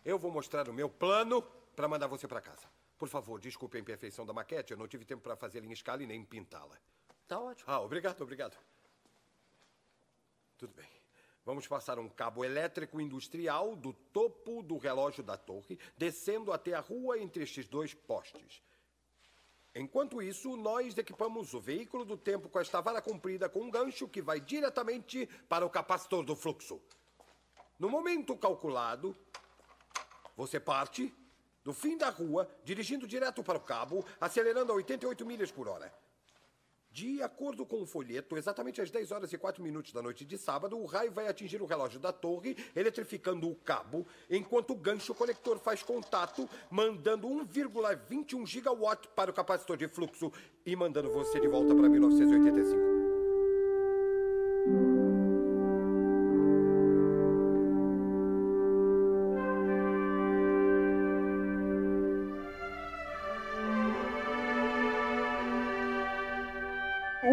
eu vou mostrar o meu plano para mandar você para casa. Por favor, desculpe a imperfeição da maquete. Eu não tive tempo para fazê-la em escala e nem pintá-la. Tá ótimo. Ah, obrigado, obrigado. Tudo bem. Vamos passar um cabo elétrico industrial do topo do relógio da torre, descendo até a rua entre estes dois postes. Enquanto isso, nós equipamos o veículo do tempo com esta vara comprida com um gancho que vai diretamente para o capacitor do fluxo. No momento calculado, você parte do fim da rua, dirigindo direto para o cabo, acelerando a 88 milhas por hora. De acordo com o folheto, exatamente às 10 horas e 4 minutos da noite de sábado, o raio vai atingir o relógio da torre, eletrificando o cabo, enquanto o gancho conector faz contato, mandando 1,21 gigawatt para o capacitor de fluxo e mandando você de volta para 1985.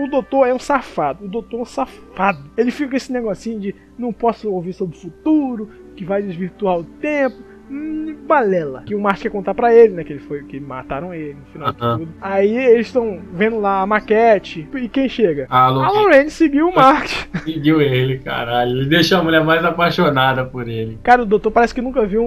O doutor é um safado. O doutor é um safado. Ele fica com esse negocinho de não posso ouvir sobre o futuro, que vai desvirtuar o tempo. Balela. Que o Martin quer contar pra ele, né? Que ele foi, que mataram ele no final Aham. de tudo. Aí eles estão vendo lá a maquete. E quem chega? Ah, A Lorraine seguiu o Martin. seguiu ele, caralho. Ele deixou a mulher mais apaixonada por ele. Cara, o doutor parece que nunca viu um-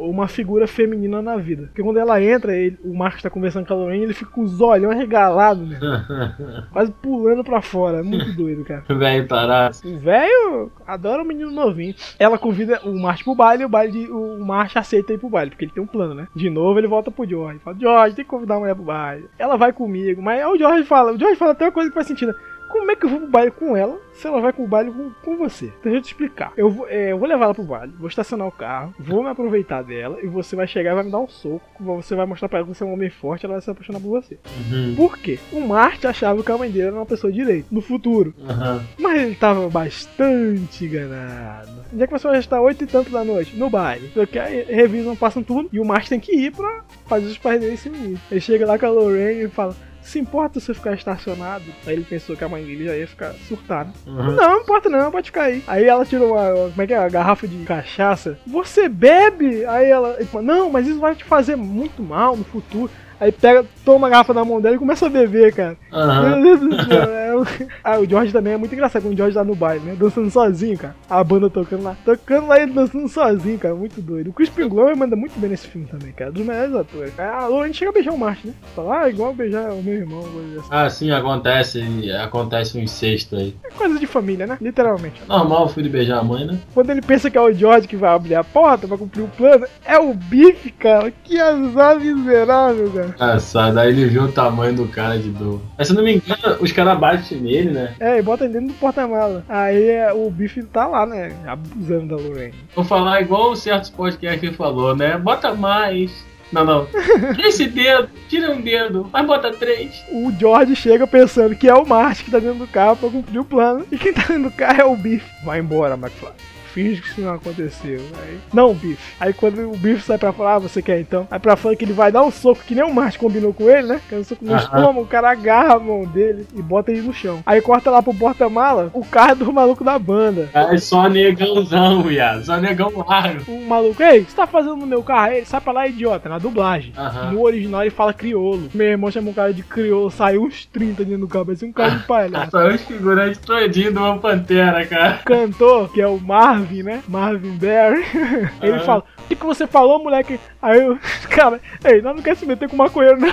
um- uma figura feminina na vida. Porque quando ela entra, ele- o Marcos tá conversando com a Lorraine, ele fica com os olhos arregalados, né? Quase pulando pra fora. É muito doido, cara. Velho tarado. O velho adora o menino novinho. Ela convida o Martin pro baile e o, baile, o Martin aceita ir pro baile, porque ele tem um plano, né? De novo ele volta pro George. Fala, George, tem que convidar a mulher pro baile. Ela vai comigo. Mas aí o George fala, o George fala até uma coisa que faz sentido. Como é que eu vou pro baile com ela se ela vai pro baile com, com você? Deixa eu te explicar. Eu vou, é, eu vou levar ela pro baile, vou estacionar o carro, vou me aproveitar dela e você vai chegar e vai me dar um soco. Você vai mostrar pra ela que você é um homem forte ela vai se apaixonar por você. Uhum. Por quê? O Martin achava que a mãe dele era uma pessoa direita no futuro. Aham. Mas ele tava bastante enganado. Onde é que você vai estar 8 e tanto da noite? No baile. Só que aí revisam, passam tudo. E o Martin tem que ir pra fazer os pais dele se unir. Ele chega lá com a Lorraine e fala. Se importa se eu ficar estacionado? Aí ele pensou que a mãe dele já ia ficar surtada. Uhum. Não, não importa não, pode ficar aí. Aí ela tirou uma, uma- como é que é, uma garrafa de cachaça. Você bebe? Aí ela, ele falou, não, mas isso vai te fazer muito mal no futuro. Aí pega, toma a garrafa na mão dela e começa a beber, cara. Aham. Meu Deus do céu, é um- Ah, o George também é muito engraçado quando o George tá no baile, né? Dançando sozinho, cara. A banda tocando lá. Tocando lá e dançando sozinho, cara. Muito doido. O Crispin Glover manda muito bem nesse filme também, cara. Dos melhores atores. A Lauren chega a beijar o Martin, né? Fala, ah, igual beijar o meu irmão, coisa assim. Ah, sim, acontece. Acontece um incesto aí. É coisa de família, né? Literalmente. Normal o filho beijar a mãe, né? Quando ele pensa que é o George que vai abrir a porta, vai cumprir o plano, é o Biff, cara. Que azar miserável, cara. Engraçado, aí ele viu o tamanho do cara de dor. Mas se não me engano, os caras batem nele, né? É, e bota ele dentro do porta-mala. Aí é, o Biff tá lá, né? Abusando da Lorraine. Vou falar igual certos podcasts que falou, né? Bota mais. Não, não. Esse dedo, tira um dedo, mas bota três. o George chega pensando que é o Martin que tá dentro do carro pra cumprir o plano. E quem tá dentro do carro é o Biff. Vai embora, McFly. Finge que isso não aconteceu. Aí, não, Biff. Aí quando o Biff sai pra falar, ah, você quer então? Aí pra fora que ele vai dar um soco, que nem o Martin combinou com ele, né? Que é um soco no Aham. estômago, o cara agarra a mão dele e bota ele no chão. Aí corta lá pro porta-mala, o carro do maluco da banda. É só negãozão, viado. Só negão largo. O maluco, ei, o que você tá fazendo no meu carro? Aí Ele sai pra lá, idiota, na dublagem. Aham. No original ele fala criolo. Meu irmão chamou um cara de criolo, saiu uns 30 dentro do carro, parecia um cara de palhaço. Só os figurantes todinhos de uma pantera, cara. cantor, que é o Marvin, né? Marvin Barry. Ele Aham. fala: O que, que você falou, moleque? Aí eu, cara, ei, nós não quer se meter com maconheiro, não.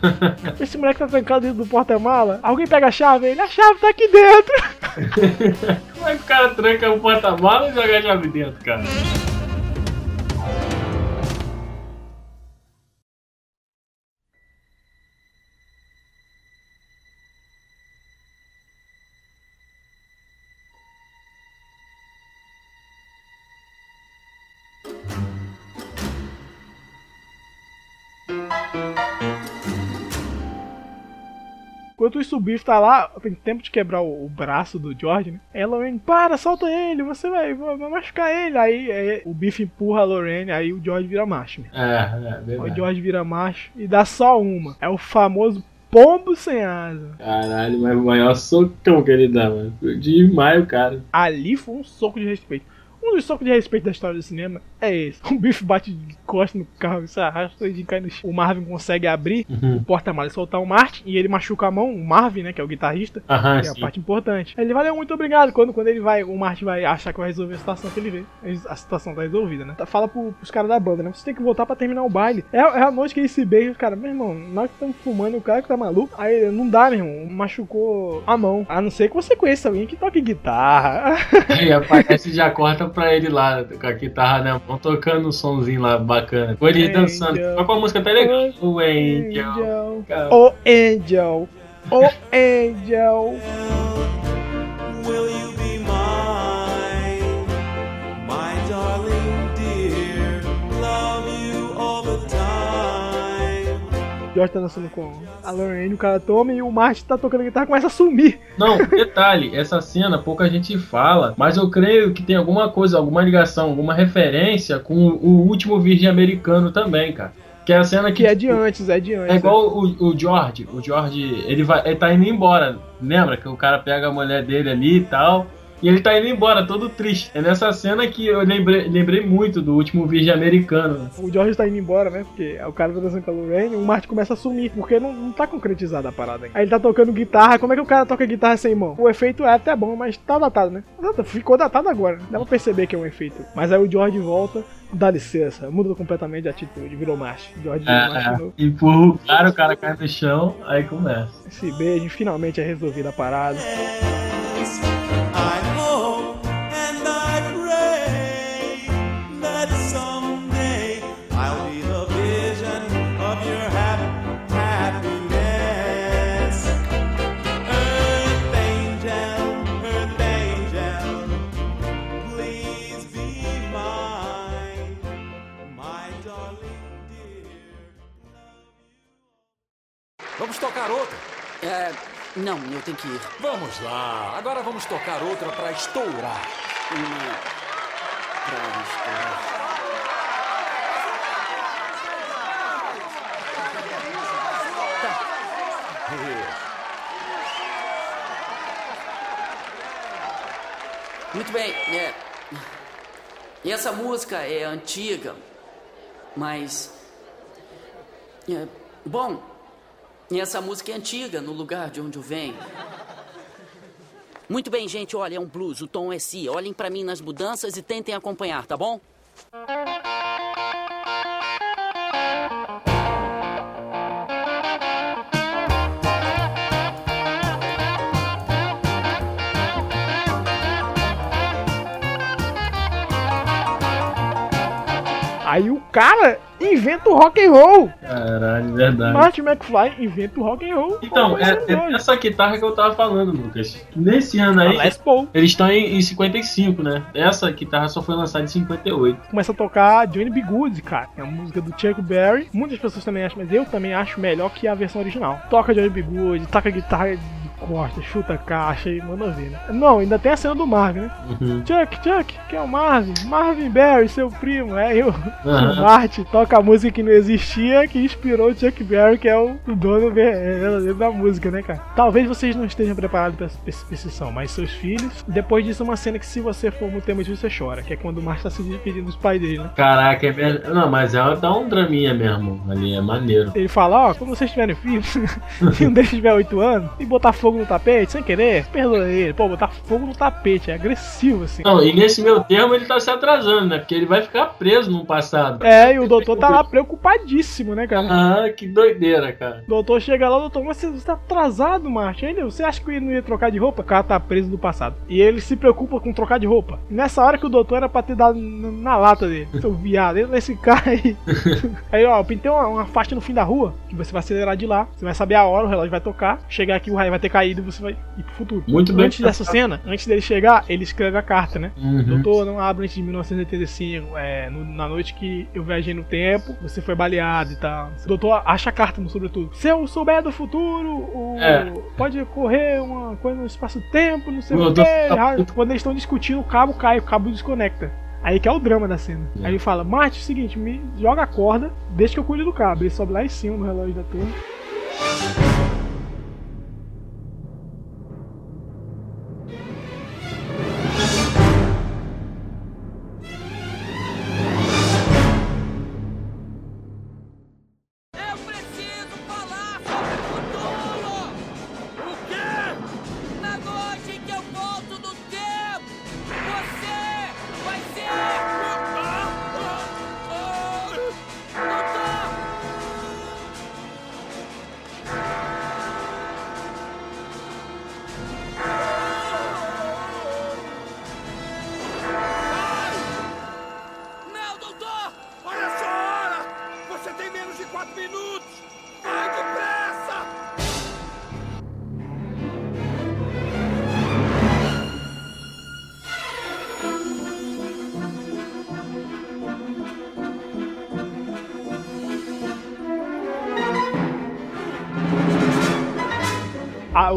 Esse moleque tá trancado dentro do porta-mala. Alguém pega a chave? Ele, a chave tá aqui dentro. Como é que o cara tranca o porta-mala e joga a chave dentro, cara? Enquanto isso, o Biff tá lá, tem tempo de quebrar o, o braço do George, né? Aí a Lorraine, para, solta ele, você vai, vai machucar ele. Aí, aí o Biff empurra a Lorraine, aí o George vira macho. né? É, é, O verdade. George vira macho e dá só uma. É o famoso pombo sem asa. Caralho, mas o maior socão que ele dá, mano. Demais o cara. Ali foi um soco de respeito. Um dos socos de respeito da história do cinema é esse. O Biff bate de costa no carro e se arrasta e cai no chão. O Marvin consegue abrir Uhum. o porta-malas e soltar o Martin. E ele machuca a mão, o Marvin, né? Que é o guitarrista. Aham, que é a sim. parte importante. Ele valeu muito obrigado. Quando, quando ele vai, o Martin vai achar que vai resolver a situação que ele vê. A situação tá resolvida, né? Fala pro, pros caras da banda, né? Você tem que voltar pra terminar o baile. É, é a noite que eles se beijam, cara. Meu irmão, nós que estamos fumando, o cara que tá maluco. Aí não dá, meu irmão. Machucou a mão. A não ser que você conheça alguém que toque guitarra. Aí aparece e já corta pra ele lá, com a guitarra na mão, tocando um sonzinho lá bacana. Com ele Angel. dançando. Mas com a música tá legal. O Angel. O Angel. O Angel. George tá dançando com a Lorraine, o cara toma e o Martin tá tocando guitarra e começa a sumir. Não, detalhe, essa cena pouca gente fala, mas eu creio que tem alguma coisa, alguma ligação, alguma referência com o último Virgem Americano também, cara. Que é a cena que. Que é de antes, é de antes. É igual o, o George. O George, ele vai, ele tá indo embora. Lembra que o cara pega a mulher dele ali e tal. E ele tá indo embora, todo triste. É nessa cena que eu lembrei, lembrei muito do último Virgem Americano. né? O George tá indo embora, né? Porque o cara tá dançando com a Lorraine, o Martin começa a sumir, porque não, não tá concretizada a parada ainda. Aí ele tá tocando guitarra, como é que o cara toca guitarra sem mão? O efeito é até bom, mas tá datado, né? Ficou datado agora, dá pra perceber que é um efeito. Mas aí o George volta, dá licença, muda completamente de atitude, virou macho. George virou macho de É, empurra o cara, o cara cai no chão, aí começa. Esse beijo, finalmente é resolvida a parada. I Vamos tocar outra? É. Não, eu tenho que ir. Vamos lá. Agora vamos tocar outra pra estourar. Uma. Pra estourar. Muito bem, é. E essa música é antiga, mas. É, bom, e essa música é antiga no lugar de onde eu venho. Muito bem, gente, olha, é um blues, o tom é si. Olhem pra mim nas mudanças e tentem acompanhar, tá bom? Aí o cara inventa o rock and roll. Caralho, verdade. Martin McFly inventa o rock and roll. Então, é, é doido. essa guitarra que eu tava falando, Lucas. Nesse ano aí, A Les Paul. eles estão em, em 55, né? Essa guitarra só foi lançada em 58. Começa a tocar Johnny B. Good, cara. É a música do Chuck Berry. Muitas pessoas também acham, mas eu também acho melhor que a versão original. Toca Johnny B. Good, toca guitarra de costa, chuta a caixa e manda ver, né? Não, ainda tem a cena do Marvin, né? Uhum. Chuck, Chuck, que é o Marvin? Marvin Berry, seu primo. É eu. Aham. O Martin toca a música que não existia, que inspirou o Chuck Berry, que é o, dono verdadeiro da música, né, cara? Talvez vocês não estejam preparados para essa percepção, mas seus filhos. Depois disso, uma cena que se você for muito emotivo, você chora, que é quando o Martin tá se despedindo dos pais dele, né? Caraca, é verdade. Não, mas ela dá um draminha mesmo ali, é maneiro. Ele fala, ó, quando vocês tiverem filhos, e um deles tiver 8 anos, e botar fogo no tapete, sem querer, perdoa ele. Pô, botar fogo no tapete, é agressivo, assim. Não, e nesse meu termo ele tá se atrasando, né? Porque ele vai ficar preso no passado. É, e o doutor tá lá preocupadíssimo, né, cara? Ah, que doideira, cara. O doutor chega lá, doutor, mas você tá atrasado, Martin. Ele, você acha que ele não ia trocar de roupa? O cara tá preso no passado. E ele se preocupa com trocar de roupa. Nessa hora que o doutor era pra ter dado na, lata dele. Seu viado, ele esse cara aí. aí, ó, eu pintei uma, uma faixa no fim da rua, que você vai acelerar de lá. Você vai saber a hora, o relógio vai tocar. Chegar aqui, o raio vai ter caído você vai ir pro futuro. Muito bem Antes dessa cena, antes dele chegar, ele escreve a carta, né? Uhum. Doutor, não abre antes de 1985. É, no- na noite que eu viajei no tempo, você foi baleado e tal. O doutor acha a carta no sobretudo. Se eu souber do futuro, o- É. pode ocorrer uma coisa no espaço-tempo, não sei O doutor tá. Quando eles estão discutindo, o cabo cai, o cabo desconecta. Aí que é o drama da cena. É. Aí ele fala, Marte, é o seguinte, me joga a corda, deixa que eu cuide do cabo. Ele sobe lá em cima no relógio da torre.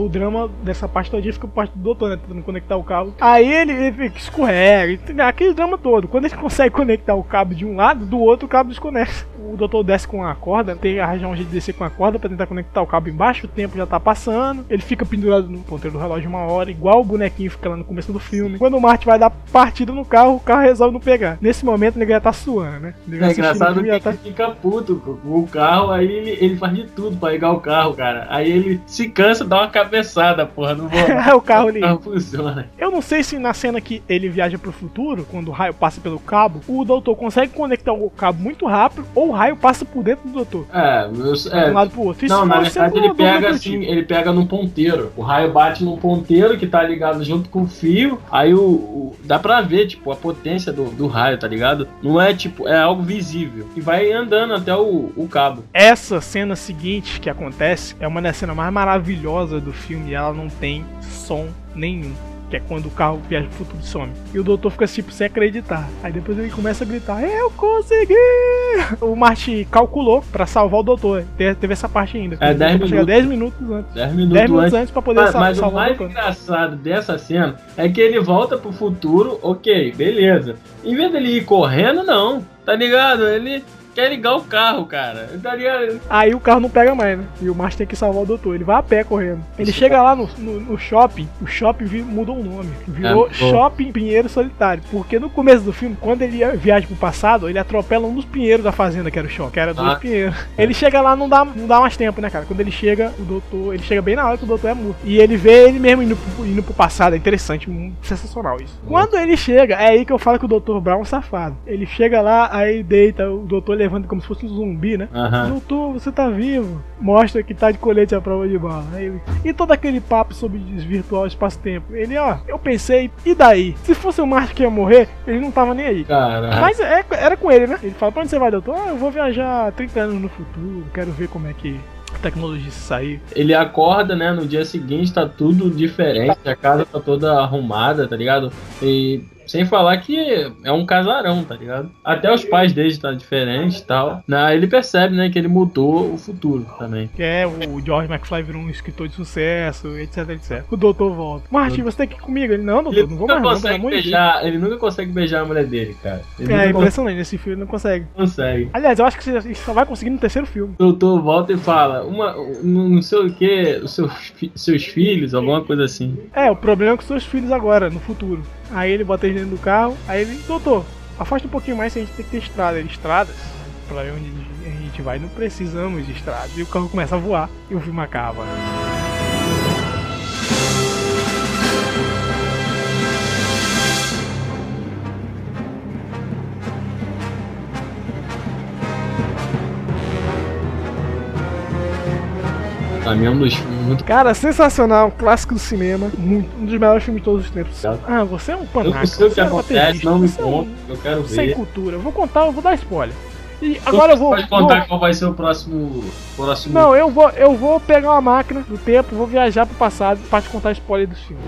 O drama dessa parte todinha fica por parte do doutor, né? Tentando conectar o cabo. Aí ele, ele fica escorrega, aquele drama todo. Quando ele consegue conectar o cabo de um lado, do outro o cabo desconecta. O doutor desce com a corda, tem que arranjar um jeito de descer com a corda pra tentar conectar o cabo embaixo, o tempo já tá passando, ele fica pendurado no ponteiro do relógio uma hora, igual o bonequinho fica lá no começo do filme. Quando o Marty vai dar partida no carro, o carro resolve não pegar. Nesse momento, o nego já tá suando, né? É o engraçado filme que tá... fica puto com o carro, aí ele, ele faz de tudo pra ligar o carro, cara. Aí ele se cansa, dá uma cabeçada, porra, não vou. o carro liga. Não funciona. Eu não sei se na cena que ele viaja pro futuro, quando o raio passa pelo cabo, o doutor consegue conectar o cabo muito rápido ou o raio passa por dentro do doutor. É, eu, De é um lado pro outro. Isso não, na verdade ele pega assim, ele pega num ponteiro. O raio bate num ponteiro que tá ligado junto com o fio. Aí o, o- dá pra ver, tipo, a potência do, do raio, tá ligado? Não é tipo, é algo visível. E vai andando até o, o cabo. Essa cena seguinte que acontece é uma das cenas mais maravilhosas do filme e ela não tem som nenhum. Que é quando o carro viaja pro futuro e some. E o doutor fica tipo sem acreditar. Aí depois ele começa a gritar: Eu consegui! O Marty calculou pra salvar o doutor. Te- Teve essa parte ainda. É, 10 Chega minutos. 10 minutos antes. 10 minutos, 10 minutos antes. antes pra poder mas, sal- mas o salvar o mais doutor. engraçado dessa cena é que ele volta pro futuro, ok, beleza. Em vez dele ir correndo, não. Tá ligado? Ele quer ligar o carro, cara. Tá ligado? Aí o carro não pega mais, né? E o Marty tem que salvar o doutor. Ele vai a pé correndo. Ele chega lá no, no- no shopping, o shopping mudou o nome. Virou É. Shopping Pinheiro Solitário. Porque no começo do filme, quando ele ia- viaja pro passado, ele atropela um dos pinheiros da fazenda, que era o shopping, que era dois Ah. pinheiros. Ele chega lá, não dá, não dá mais tempo, né, cara? Quando ele chega, o doutor. Ele chega bem na hora que o doutor é morto. E ele vê ele mesmo indo pro, indo pro passado. É interessante, muito sensacional isso. Quando ele chega, é aí que eu falo que o doutor Brown é um safado. Ele chega lá, aí deita, o doutor levanta como se fosse um zumbi, né? Aham. Doutor, você tá vivo. Mostra que tá de colete à prova de bala. Aí ele- E todo aquele papo sobre desvirtuar o espaço-tempo. Ele, ó, eu pensei, e daí? Se fosse o Martin que ia morrer, ele não tava nem aí. Caralho. Mas é- era com ele, né? Ele fala, pra onde você vai, doutor? Ah, eu vou viajar 30 anos no futuro, quero ver como é que a tecnologia sair. Ele acorda, né? No dia seguinte tá tudo diferente, a casa tá toda arrumada, tá ligado? E sem falar que é um casarão, tá ligado? Até os pais dele tá diferente e tal. Né, ele percebe, né, que ele mudou o futuro também. Que é o George McFly virou um escritor de sucesso, etc, etc. O doutor volta. Martin, você tem que ir comigo. Ele, não, doutor, Ele não vou mais não, consegue Deus. beijar, ele nunca consegue beijar a mulher dele, cara. Ele É nunca impressionante, nesse filme ele não consegue. consegue. Aliás, eu acho que você só vai conseguir no terceiro filme. O doutor volta e fala, uma, não não sei o que, os seus, seus filhos, alguma coisa assim. É, o problema é com seus filhos agora, no futuro. Aí ele bota eles dentro do carro, aí ele, doutor, afasta um pouquinho mais, a gente tem que ter estrada. Ele, estradas? Pra onde a gente vai, não precisamos de estradas. E o carro começa a voar e o filme acaba. Pra mim é um dos filmes muito Cara, sensacional, um clássico do cinema, muito- um dos melhores filmes de todos os tempos. Obrigado. Ah, você é um Eu panaca. não sei o que é acontece, não me você é um- conta, eu quero Sem ver. cultura. Eu vou contar, eu vou dar spoiler. E agora eu vou. Pode contar vou- qual vai ser o próximo. próximo Não, eu vou, eu vou pegar uma máquina do tempo, vou viajar pro passado pra te contar spoiler do filme.